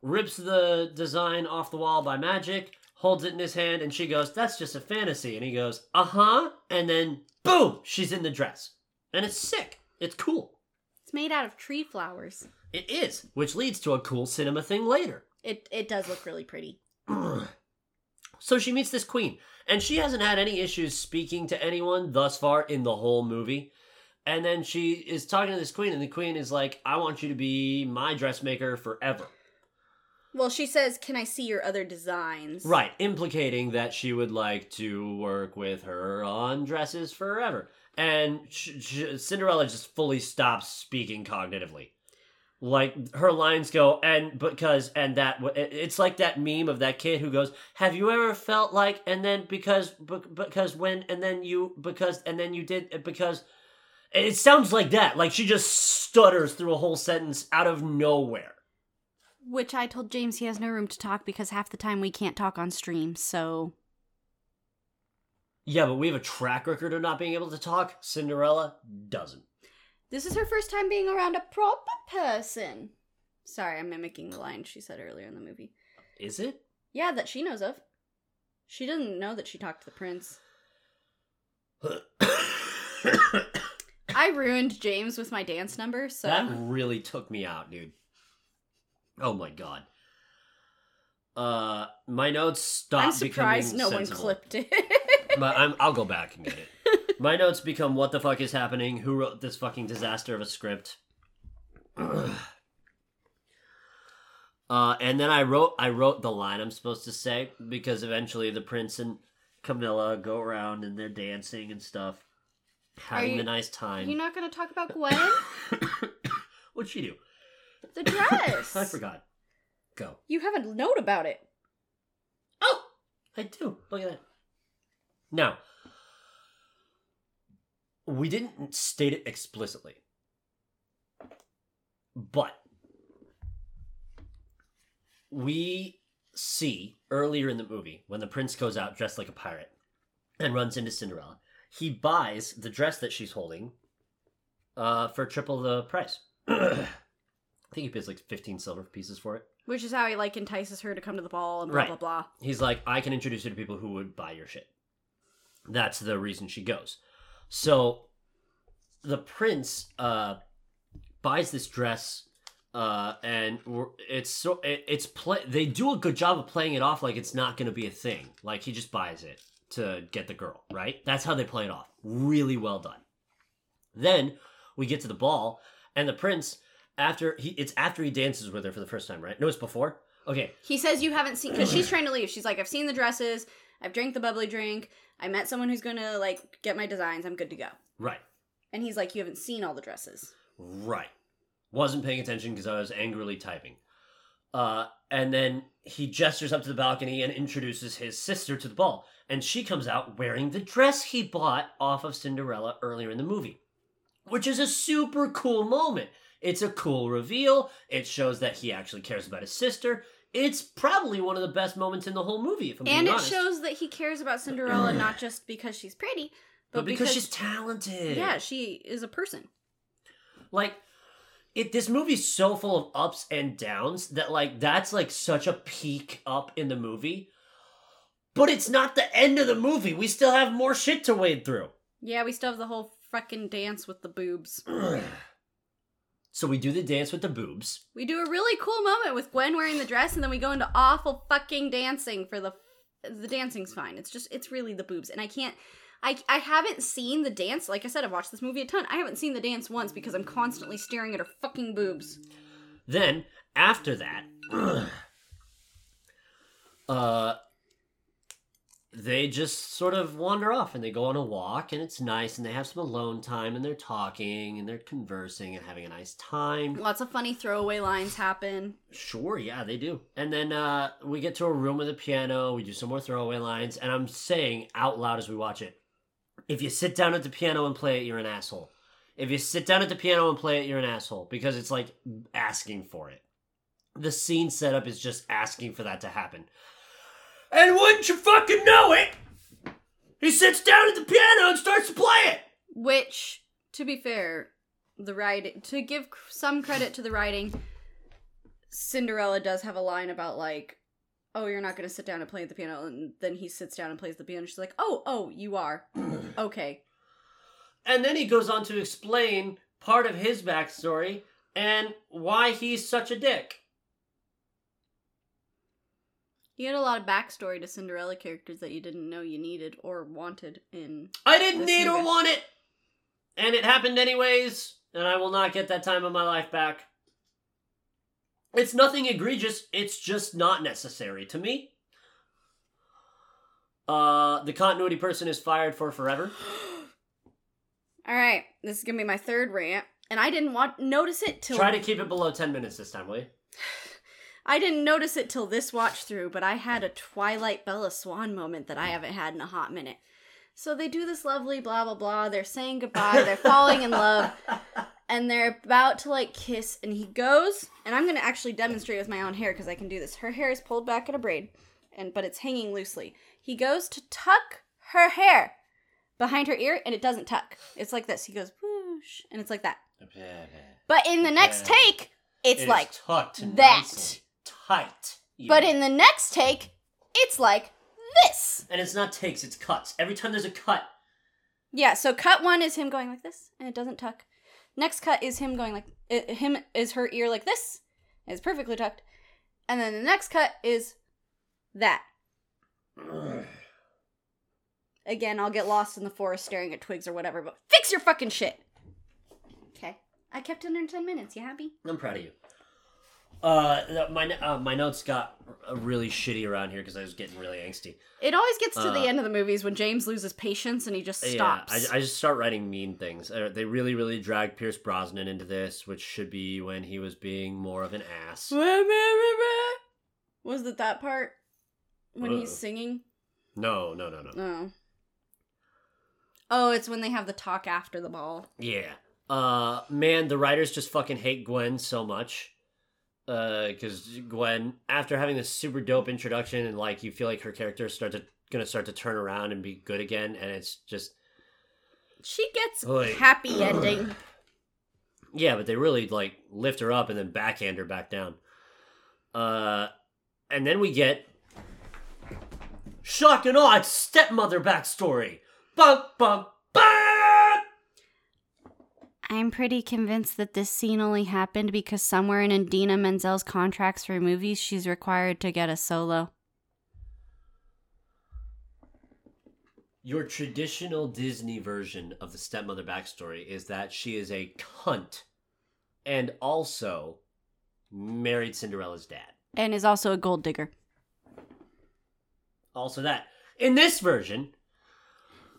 Rips the design off the wall by magic, holds it in his hand, and she goes, That's just a fantasy. And he goes, Uh huh. And then, boom, she's in the dress. And it's sick. It's cool. It's made out of tree flowers. It is, which leads to a cool cinema thing later. It it does look really pretty. so she meets this queen, and she hasn't had any issues speaking to anyone thus far in the whole movie. And then she is talking to this queen, and the queen is like, I want you to be my dressmaker forever. Well, she says, "Can I see your other designs?" Right, implicating that she would like to work with her on dresses forever. And sh- sh- Cinderella just fully stops speaking cognitively. Like her lines go, and because and that it's like that meme of that kid who goes, "Have you ever felt like?" And then because because when and then you because and then you did uh, because it sounds like that. Like she just stutters through a whole sentence out of nowhere. Which I told James he has no room to talk because half the time we can't talk on stream, so. Yeah, but we have a track record of not being able to talk. Cinderella doesn't. This is her first time being around a proper person. Sorry, I'm mimicking the line she said earlier in the movie. Is it? Yeah, that she knows of. She doesn't know that she talked to the prince. I ruined James with my dance number, so that really took me out, dude. Oh my god. Uh, my notes stopped. I'm surprised no sensible. one clipped it. but I'm, I'll go back and get it. My notes become what the fuck is happening? Who wrote this fucking disaster of a script? uh, and then I wrote I wrote the line I'm supposed to say because eventually the prince and Camila go around and they're dancing and stuff, having you, the nice time. You're not going to talk about Gwen? What'd she do? The dress. I forgot. Go. You have a note about it. Oh, I do. Look at that. Now, we didn't state it explicitly, but we see earlier in the movie when the prince goes out dressed like a pirate and runs into Cinderella. He buys the dress that she's holding uh, for triple the price. I think he pays like 15 silver pieces for it. Which is how he like entices her to come to the ball and blah Right. blah blah. He's like, I can introduce you to people who would buy your shit. That's the reason she goes. So the prince uh, buys this dress, uh, and it's so it, it's play. They do a good job of playing it off like it's not going to be a thing. Like he just buys it to get the girl, right? That's how they play it off. Really well done. Then we get to the ball, and the prince after he it's after he dances with her for the first time, right? No, it's before. Okay, He says you haven't seen because she's trying to leave. She's like, I've seen the dresses. I've drank the bubbly drink. I met someone who's gonna like get my designs. I'm good to go. right. And he's like, you haven't seen all the dresses. Right. Wasn't paying attention because I was angrily typing. Uh, and then he gestures up to the balcony and introduces his sister to the ball. And she comes out wearing the dress he bought off of Cinderella earlier in the movie, which is a super cool moment. It's a cool reveal. It shows that he actually cares about his sister. It's probably one of the best moments in the whole movie, if I'm and being it honest. shows that he cares about Cinderella not just because she's pretty, but, but because, she's talented. yeah, she is a person. like it this movie's so full of ups and downs that like that's like such a peak up in the movie but it's not the end of the movie we still have more shit to wade through Yeah, we still have the whole fucking dance with the boobs. so we do the dance with the boobs We do a really cool moment with Gwen wearing the dress, and then we go into awful fucking dancing for the the dancing's fine. It's just it's really the boobs, and I can't. I, I haven't seen the dance. Like I said, I've watched this movie a ton. I haven't seen the dance once because I'm constantly staring at her fucking boobs. then after that uh they just sort of wander off and they go on a walk and it's nice and they have some alone time and they're talking and they're conversing and having a nice time Lots of funny throwaway lines happen. Sure, yeah, they do. And then uh, we get to a room with a piano. We do some more throwaway lines, and I'm saying out loud as we watch it: if you sit down at the piano and play it, you're an asshole. If you sit down at the piano and play it, you're an asshole because it's like asking for it. The scene setup is just asking for that to happen. And wouldn't you fucking know it? He sits down at the piano and starts to play it. Which, to be fair, the writing to give some credit to the writing, Cinderella does have a line about like, "Oh, you're not going to sit down and play the piano," and then he sits down and plays the piano. She's like, "Oh, oh, you are okay." And then he goes on to explain part of his backstory and why he's such a dick. You had a lot of backstory to Cinderella characters that you didn't know you needed or wanted in. I didn't need or want it. And it happened anyways, and I will not get that time of my life back. It's nothing egregious, it's just not necessary to me. Uh, the continuity person is fired for forever. All right, this is gonna be my third rant. and I didn't want notice it till Try to keep it below 10 minutes this time, will you? I didn't notice it till this watch through, but I had a Twilight Bella Swan moment that I haven't had in a hot minute. So they do this lovely blah blah blah. They're saying goodbye. They're falling in love, and they're about to like kiss. And he goes, and I'm gonna actually demonstrate with my own hair because I can do this. Her hair is pulled back in a braid, and but it's hanging loosely. He goes to tuck her hair behind her ear, and it doesn't tuck. It's like this. He goes whoosh, and it's like that. But in the next take, it's It like tucked that. And tight. But in the next take, it's like this. and it's not takes, it's cuts. Every time there's a cut, Yeah, so cut one is him going like this, and it doesn't tuck. Next cut is him going like i him is her ear like this, and it's perfectly tucked. And then the next cut is that. Again, I'll get lost in the forest staring at twigs or whatever, but fix your fucking shit. Okay, I kept it under ten minutes. You happy? I'm proud of you. Uh, my uh, my notes got really shitty around here because I was getting really angsty. It always gets to Uh, the end of the movies when James loses patience and he just stops. Yeah, I, I just start writing mean things. Uh, they really, really drag Pierce Brosnan into this, which should be when he was being more of an ass. Was it that part when he's Uh. singing? No, no, no, no. Oh. Oh, it's when they have the talk after the ball. Yeah. Uh, man, the writers just fucking hate Gwen so much. Uh, because Gwen, after having this super dope introduction and like you feel like her character start to gonna start to turn around and be good again, and it's just She gets Oy. happy ending. Yeah, but they really like lift her up and then backhand her back down. Uh, and then we get shock and awe. Stepmother backstory. Bump bum bum. I'm pretty convinced that this scene only happened because somewhere in Idina Menzel's contracts for movies, she's required to get a solo. Your traditional Disney version of the stepmother backstory is that she is a cunt, and also married Cinderella's dad. And is also a gold digger. Also that. In this version,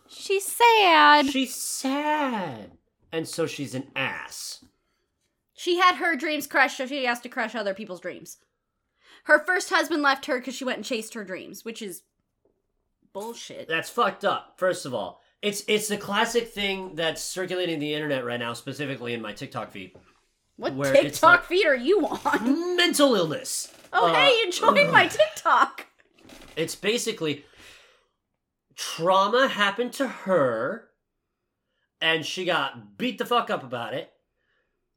She's sad. she's sad, and so she's an ass. She had her dreams crushed, so she has to crush other people's dreams. Her first husband left her because she went and chased her dreams, which is bullshit. That's fucked up. First of all, it's it's the classic thing that's circulating the internet right now, specifically in my TikTok feed. What where TikTok like- feed are you on? Mental illness. Oh, Uh, hey, you joined my TikTok. It's basically trauma happened to her, and she got beat the fuck up about it.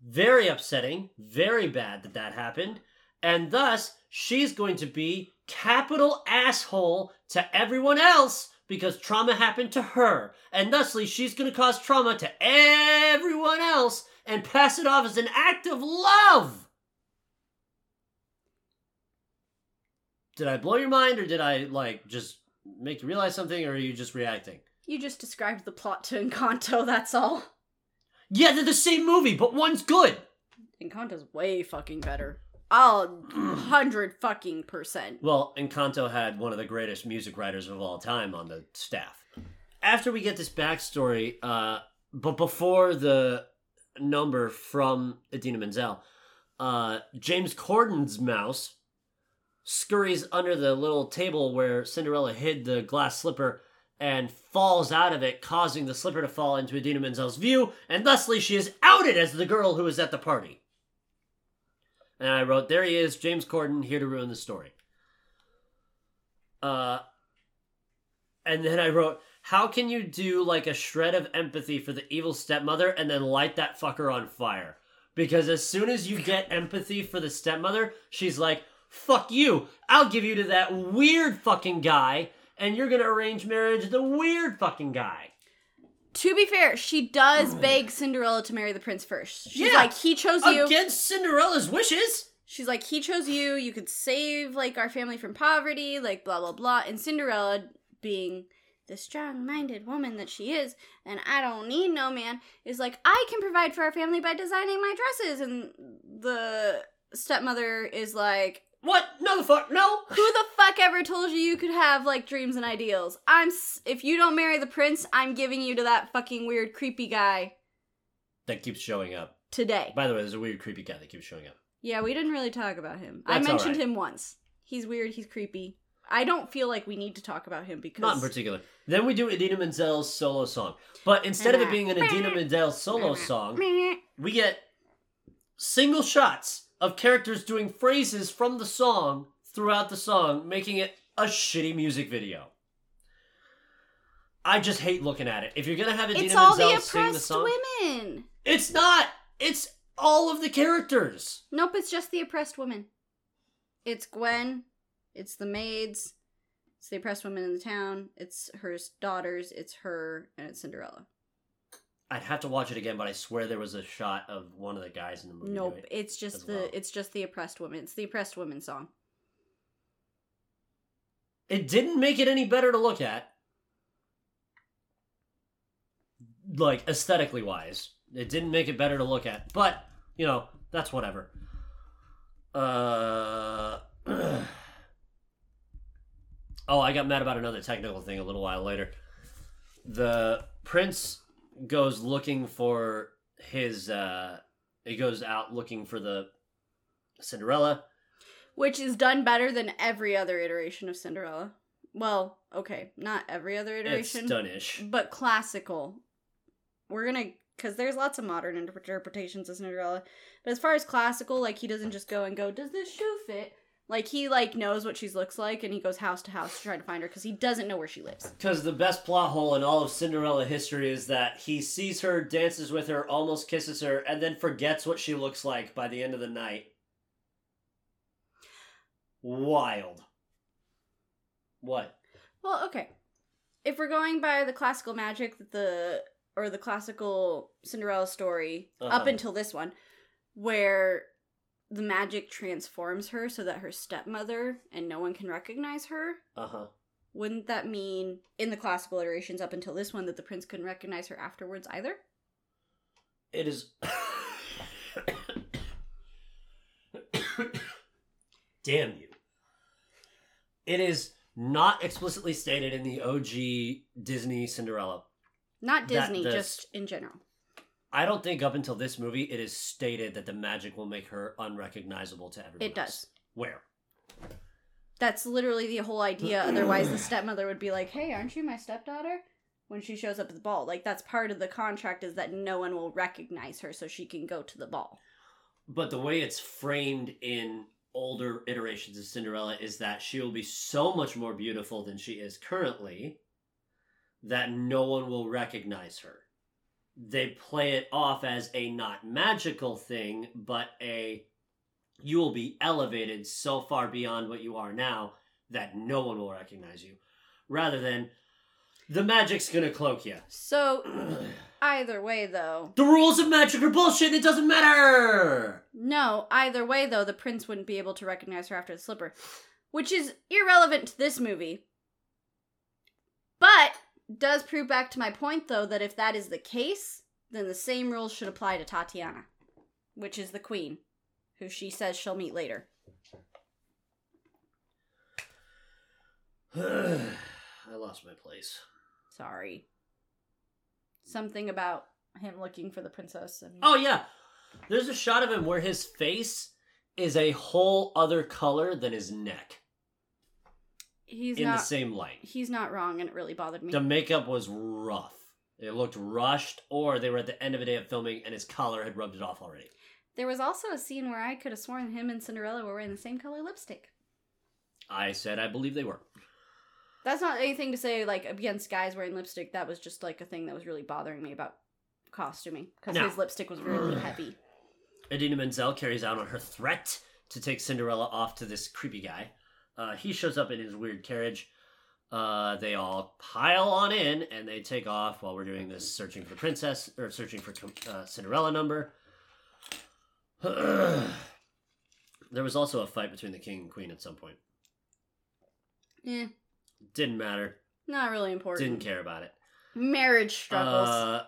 Very upsetting. Very bad that that happened, and thus she's going to be capital asshole to everyone else because trauma happened to her, and thusly she's going to cause trauma to everyone else and pass it off as an act of love. Did I blow your mind, or did I like just make you realize something, or are you just reacting? You just described the plot to Encanto, that's all. Yeah, they're the same movie, but one's good. Encanto's way fucking better. A hundred fucking percent. Well, Encanto had one of the greatest music writers of all time on the staff. After we get this backstory, uh, but before the number from Idina Menzel, uh, James Corden's mouse scurries under the little table where Cinderella hid the glass slipper and falls out of it, causing the slipper to fall into Idina Menzel's view, and thusly she is outed as the girl who was at the party. And I wrote, There he is, James Corden, here to ruin the story. Uh, and then I wrote, How can you do like a shred of empathy for the evil stepmother and then light that fucker on fire? Because as soon as you get empathy for the stepmother, she's like, Fuck you. I'll give you to that weird fucking guy, and you're gonna arrange marriage the weird fucking guy. To be fair, she does mm. beg Cinderella to marry the prince first. She's Yeah. like, he chose you. Against Cinderella's wishes. She's like, he chose you. You could save like our family from poverty, like blah blah blah. And Cinderella, being the strong-minded woman that she is, and I don't need no man, is like, I can provide for our family by designing my dresses. And the stepmother is like, What? No, the fuck, no. who the fuck ever told you you could have like dreams and ideals? I'm s- if you don't marry the prince, I'm giving you to that fucking weird creepy guy. That keeps showing up. today. By the way, there's a weird, creepy guy that keeps showing up. Yeah, we didn't really talk about him. I That's all mentioned right. him once. He's weird. He's creepy. I don't feel like we need to talk about him because Not in particular. Then we do Idina Menzel's solo song. But instead of it being an Idina Menzel solo song, we get single shots of characters doing phrases from the song throughout the song, making it a shitty music video. I just hate looking at it. If you're gonna have Idina it's all the Menzel sing the oppressed song, women. it's not. It's all of the characters. Nope, it's just the oppressed women. It's Gwen. It's the maids. It's the oppressed women in the town. It's her daughters. It's her, and it's Cinderella. I'd have to watch it again, but I swear there was a shot of one of the guys in the movie. Nope, it's just the well. it's just the oppressed woman. It's the oppressed woman song. It didn't make it any better to look at. Like aesthetically wise. It didn't make it better to look at. But, you know, that's whatever. Uh Oh, I got mad about another technical thing a little while later. The prince goes looking for his uh he goes out looking for the Cinderella. Which is done better than every other iteration of Cinderella. Well, okay, not every other It's iteration, done-ish. but classical. We're gonna because there's lots of modern interpretations of Cinderella, but as far as classical, like he doesn't just go and go, "Does this shoe fit?" Like he like knows what she looks like, and he goes house to house to try to find her because he doesn't know where she lives. Because the best plot hole in all of Cinderella history is that he sees her, dances with her, almost kisses her, and then forgets what she looks like by the end of the night. Wild. What? Well, okay. If we're going by the classical magic that the or the classical Cinderella story up Uh-huh. until this one, where the magic transforms her so that her stepmother and no one can recognize her, Uh huh. wouldn't that mean in the classical iterations up until this one that the prince couldn't recognize her afterwards either? It is. Damn you. It is not explicitly stated in the OG Disney Cinderella. Not Disney, the- just in general. I don't think up until this movie it is stated that the magic will make her unrecognizable to everyone. It else. does. Where? That's literally the whole idea. Otherwise, the stepmother would be like, "Hey, aren't you my stepdaughter?" When she shows up at the ball, like that's part of the contract is that no one will recognize her, so she can go to the ball. But the way it's framed in older iterations of Cinderella is that she will be so much more beautiful than she is currently that no one will recognize her. They play it off as a not magical thing, but a you will be elevated so far beyond what you are now that no one will recognize you. Rather than the magic's gonna cloak you. So either way, though, The rules of magic are bullshit it doesn't matter! no, either way though, the prince wouldn't be able to recognize her after the slipper, which is irrelevant to this movie. But does prove back to my point though that if that is the case, then the same rules should apply to Tatiana, which is the queen, who she says she'll meet later. I lost my place. Sorry. Something about him looking for the princess and Oh yeah, there's a shot of him where his face is a whole other color than his neck he's in not the same light. he's not wrong and it really bothered me. The makeup was rough. It looked rushed, or they were at the end of a day of filming and his collar had rubbed it off already. There was also a scene where I could have sworn him and Cinderella were wearing the same color lipstick. I said I believe they were. That's not anything to say like against guys wearing lipstick. That was just like a thing that was really bothering me about costuming because Now- his lipstick was really heavy. Idina Menzel carries out on her threat to take Cinderella off to this creepy guy. Uh, he shows up in his weird carriage. Uh, they all pile on in and they take off while we're doing this searching for the princess or searching for uh, Cinderella number. there was also a fight between the king and queen at some point. Yeah. Didn't matter. not really important. Didn't care about it. Marriage struggles. Uh,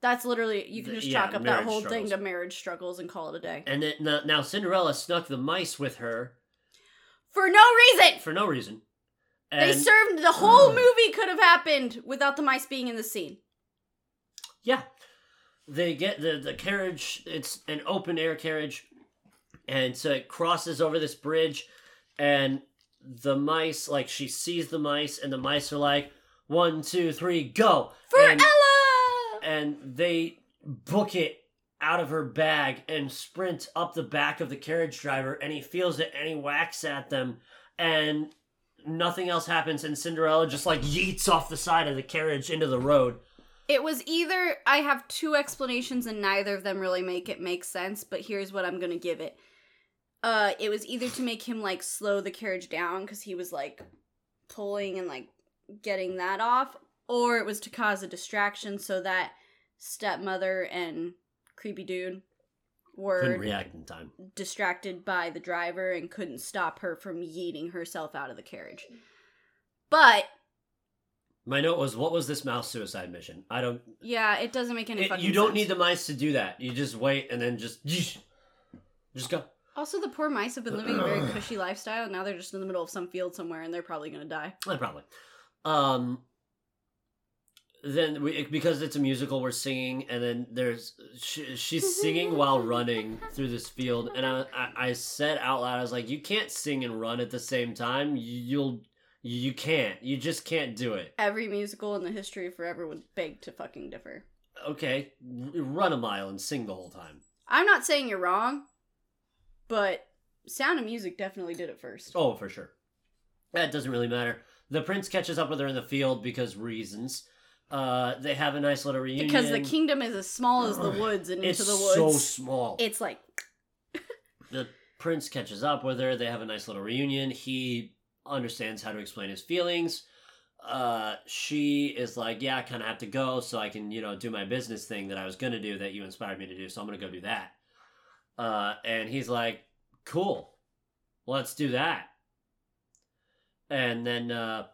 That's literally you can just yeah, chalk up that whole thing to marriage struggles and call it a day and then now Cinderella snuck the mice with her for no reason. for no reason. they served the whole uh, movie could have happened without the mice being in the scene. Yeah. they get the the carriage. It's an open air carriage, and so it crosses over this bridge, and the mice like she sees the mice, and the mice are like one, two, three, go For and, Ella! and they book it out of her bag and sprint up the back of the carriage driver, and he feels it and he whacks at them, and nothing else happens, and Cinderella just like yeets off the side of the carriage into the road. It was either I have two explanations and neither of them really make it make sense, but here's what I'm gonna give it. Uh, it was either to make him like slow the carriage down because he was like pulling and like getting that off, or it was to cause a distraction so that stepmother and creepy dude were Couldn't react in time. distracted by the driver and couldn't stop her from yeeting herself out of the carriage. But My note was, "What was this mouse suicide mission?" I don't. yeah, it doesn't make any it- fucking you don't sense. need the mice to do that. You just wait and then just, just go. Also, the poor mice have been living a very cushy lifestyle. Now they're just in the middle of some field somewhere, and they're probably gonna die. Eh, probably. Um. Then we because it's a musical, we're singing, and then there's she, she's singing while running through this field, and I, I I said out loud, I was like, "You can't sing and run at the same time. You- You'll you can't. You just can't do it." Every musical in the history of forever would beg to fucking differ. Okay, run a mile and sing the whole time. I'm not saying you're wrong, but Sound of Music definitely did it first. Oh, for sure. That doesn't really matter. The prince catches up with her in the field because reasons. Uh, they have a nice little reunion Because the kingdom is as small as the woods, and It's into the woods. It's so small. it's like the prince catches up with her. They have a nice little reunion. He understands how to explain his feelings. Uh, she is like, "Yeah, I kind of have to go so I can, you know, do my business thing that I was gonna do that you inspired me to do. So I'm gonna go do that." Uh, and he's like, "Cool, let's do that." And then uh,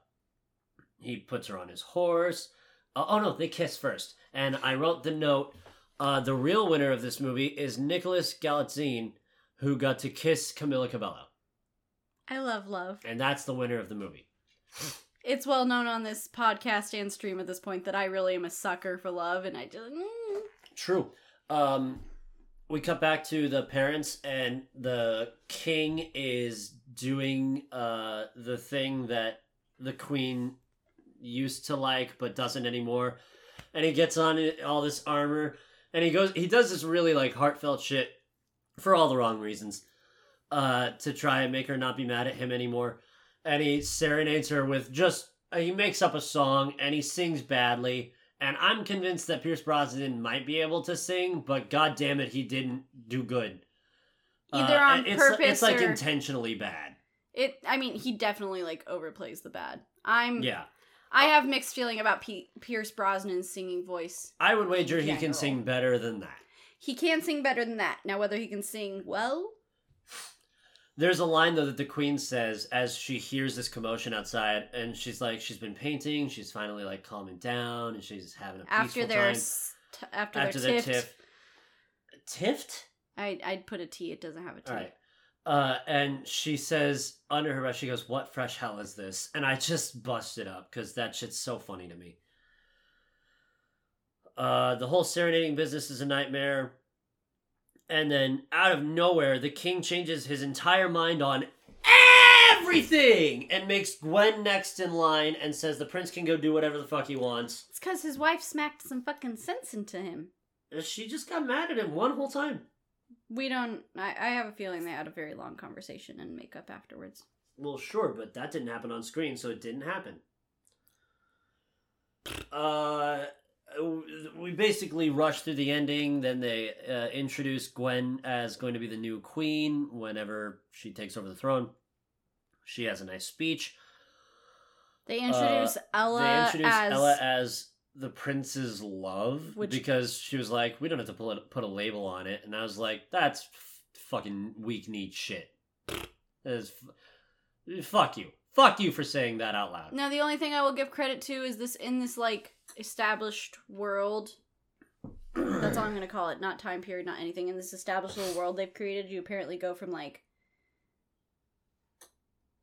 he puts her on his horse. Uh, oh no, they kiss first. And I wrote the note. Uh, the real winner of this movie is Nicholas Galitzine, who got to kiss Camila Cabello, I love love. and that's the winner of the movie. It's well known on this podcast and stream at this point that I really am a sucker for love, and I just mm. True. Um, we cut back to the parents, and the king is doing uh, the thing that the queen used to like but doesn't anymore. And he gets on all this armor, and he goes. He does this really like heartfelt shit for all the wrong reasons, uh, to try and make her not be mad at him anymore. And he serenades her with just. He makes up a song, and he sings badly. And I'm convinced that Pierce Brosnan might be able to sing, but god damn it, he didn't do good. Either on Uh, it's, purpose It's like or- intentionally bad. it. I mean, he definitely like overplays the bad. I'm. Yeah. I have mixed feeling about P- Pierce Brosnan's singing voice. I would wager he can sing better than that. He can sing better than that. Now, whether he can sing well, There's a line though that the queen says as she hears this commotion outside, and she's like, she's been painting, she's finally like calming down, and she's having a after peaceful their time. s- t- after, After their tiff, tiffed. I I'd put a T. It doesn't have a T. All right. Uh, and she says under her breath, she goes, "What fresh hell is this?" And I just busted up because that shit's so funny to me. Uh, the whole serenading business is a nightmare. And then out of nowhere, the king changes his entire mind on everything and makes Gwen next in line and says the prince can go do whatever the fuck he wants. It's because his wife smacked some fucking sense into him. She just got mad at him one whole time. We don't. I, I have a feeling they had a very long conversation and make up afterwards. Well, sure, but that didn't happen on screen, so it didn't happen. Uh, we basically rush through the ending. Then they uh, introduce Gwen as going to be the new queen whenever she takes over the throne. She has a nice speech. They introduce Ella they introduce as Ella as the prince's love Which- because she was like, "We don't have to put a, put a label on it," and I was like, "That's f- fucking weak kneed shit." That is f- fuck you, fuck you for saying that out loud. Now the only thing I will give credit to is this in this like established world. That's all I'm gonna call it. Not time period, not anything. In this established little world they've created, you apparently go from like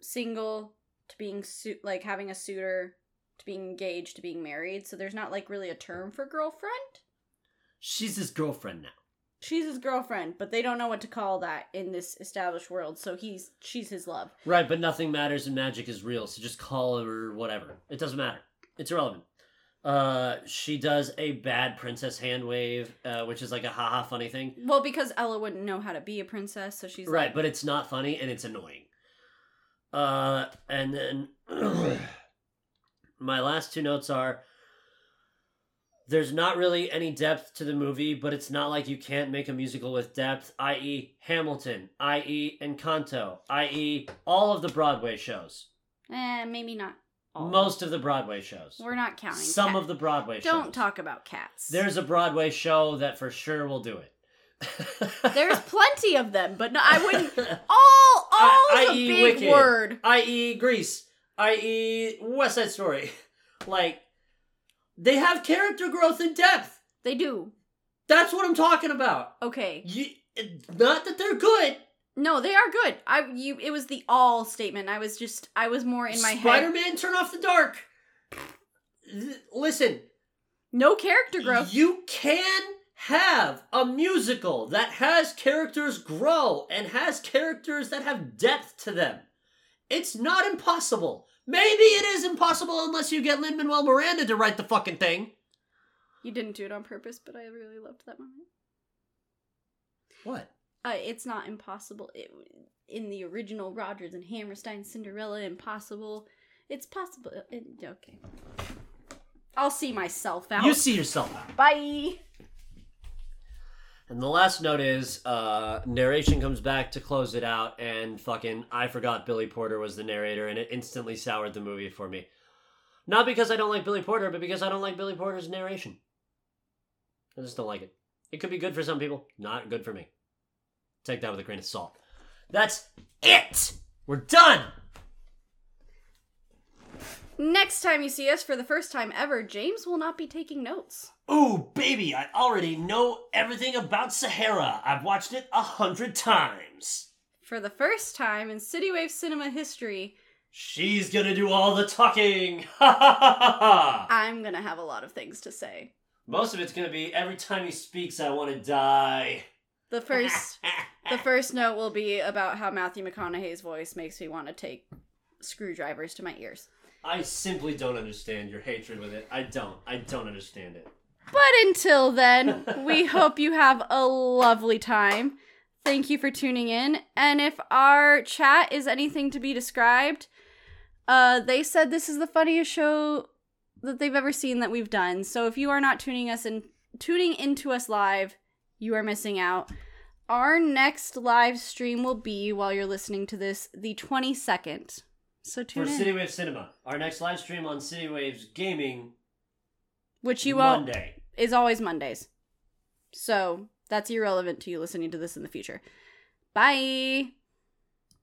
single to being su- like having a suitor to being engaged to being married. So there's not like really a term for girlfriend. She's his girlfriend now. She's his girlfriend, but they don't know what to call that in this established world. So he's she's his love. Right, but nothing matters and magic is real, so just call her whatever. It doesn't matter. It's irrelevant. Uh, she does a bad princess hand wave, uh, which is like a haha funny thing. Well, because Ella wouldn't know how to be a princess, so she's right, like, but it's not funny and it's annoying. Uh, and then my last two notes are there's not really any depth to the movie, but it's not like you can't make a musical with depth, i.e., Hamilton, i.e., Encanto, i.e., all of the Broadway shows. eh, maybe not. All. Most of the Broadway shows. We're not counting. Some cat- of the Broadway shows. Don't talk about cats. There's a Broadway show that for sure will do it. There's plenty of them, but no, I wouldn't. All, all I- is a i.e. big Wicked. word. i.e. Grease, i.e. West Side Story. Like, they have character growth and depth. They do. That's what I'm talking about. Okay. You, not that they're good. No, they are good. I you. It was the all statement. I was just. I was more in my head. Spider-Man, turn off the dark. Listen, No character growth. you can have a musical that has characters grow and has characters that have depth to them. It's not impossible. Maybe it is impossible unless you get Lin Manuel Miranda to write the fucking thing. You didn't do it on purpose, but I really loved that moment. What? Uh, it's not impossible. It, in the original Rodgers and Hammerstein Cinderella, impossible. It's possible. It, okay. I'll see myself out. You see yourself out. Bye. And the last note is uh narration comes back to close it out and fucking I forgot Billy Porter was the narrator and it instantly soured the movie for me. Not because I don't like Billy Porter, but because I don't like Billy Porter's narration. I just don't like it. It could be good for some people, not good for me. Take that with a grain of salt. That's it. We're done. Next time you see us for the first time ever, James will not be taking notes. Ooh, baby, I already know everything about Sahara. I've watched it a hundred times. For the first time in Citywave cinema history, She's gonna do all the talking. Ha ha ha ha ha. I'm gonna have a lot of things to say. Most of it's gonna be every time he speaks, I want to die. The first the first note will be about how Matthew McConaughey's voice makes me want to take screwdrivers to my ears. I simply don't understand your hatred with it. I don't. I don't understand it. But until then, we hope you have a lovely time. Thank you for tuning in. And if our chat is anything to be described, uh, they said this is the funniest show that they've ever seen that we've done. So if you are not tuning us in, tuning into us live, you are missing out. Our next live stream will be while you're listening to this, the 22nd. So For tune in, City Wave Cinema, our next live stream on City Waves Gaming which you won't is always Mondays. So that's irrelevant to you listening to this in the future. Bye.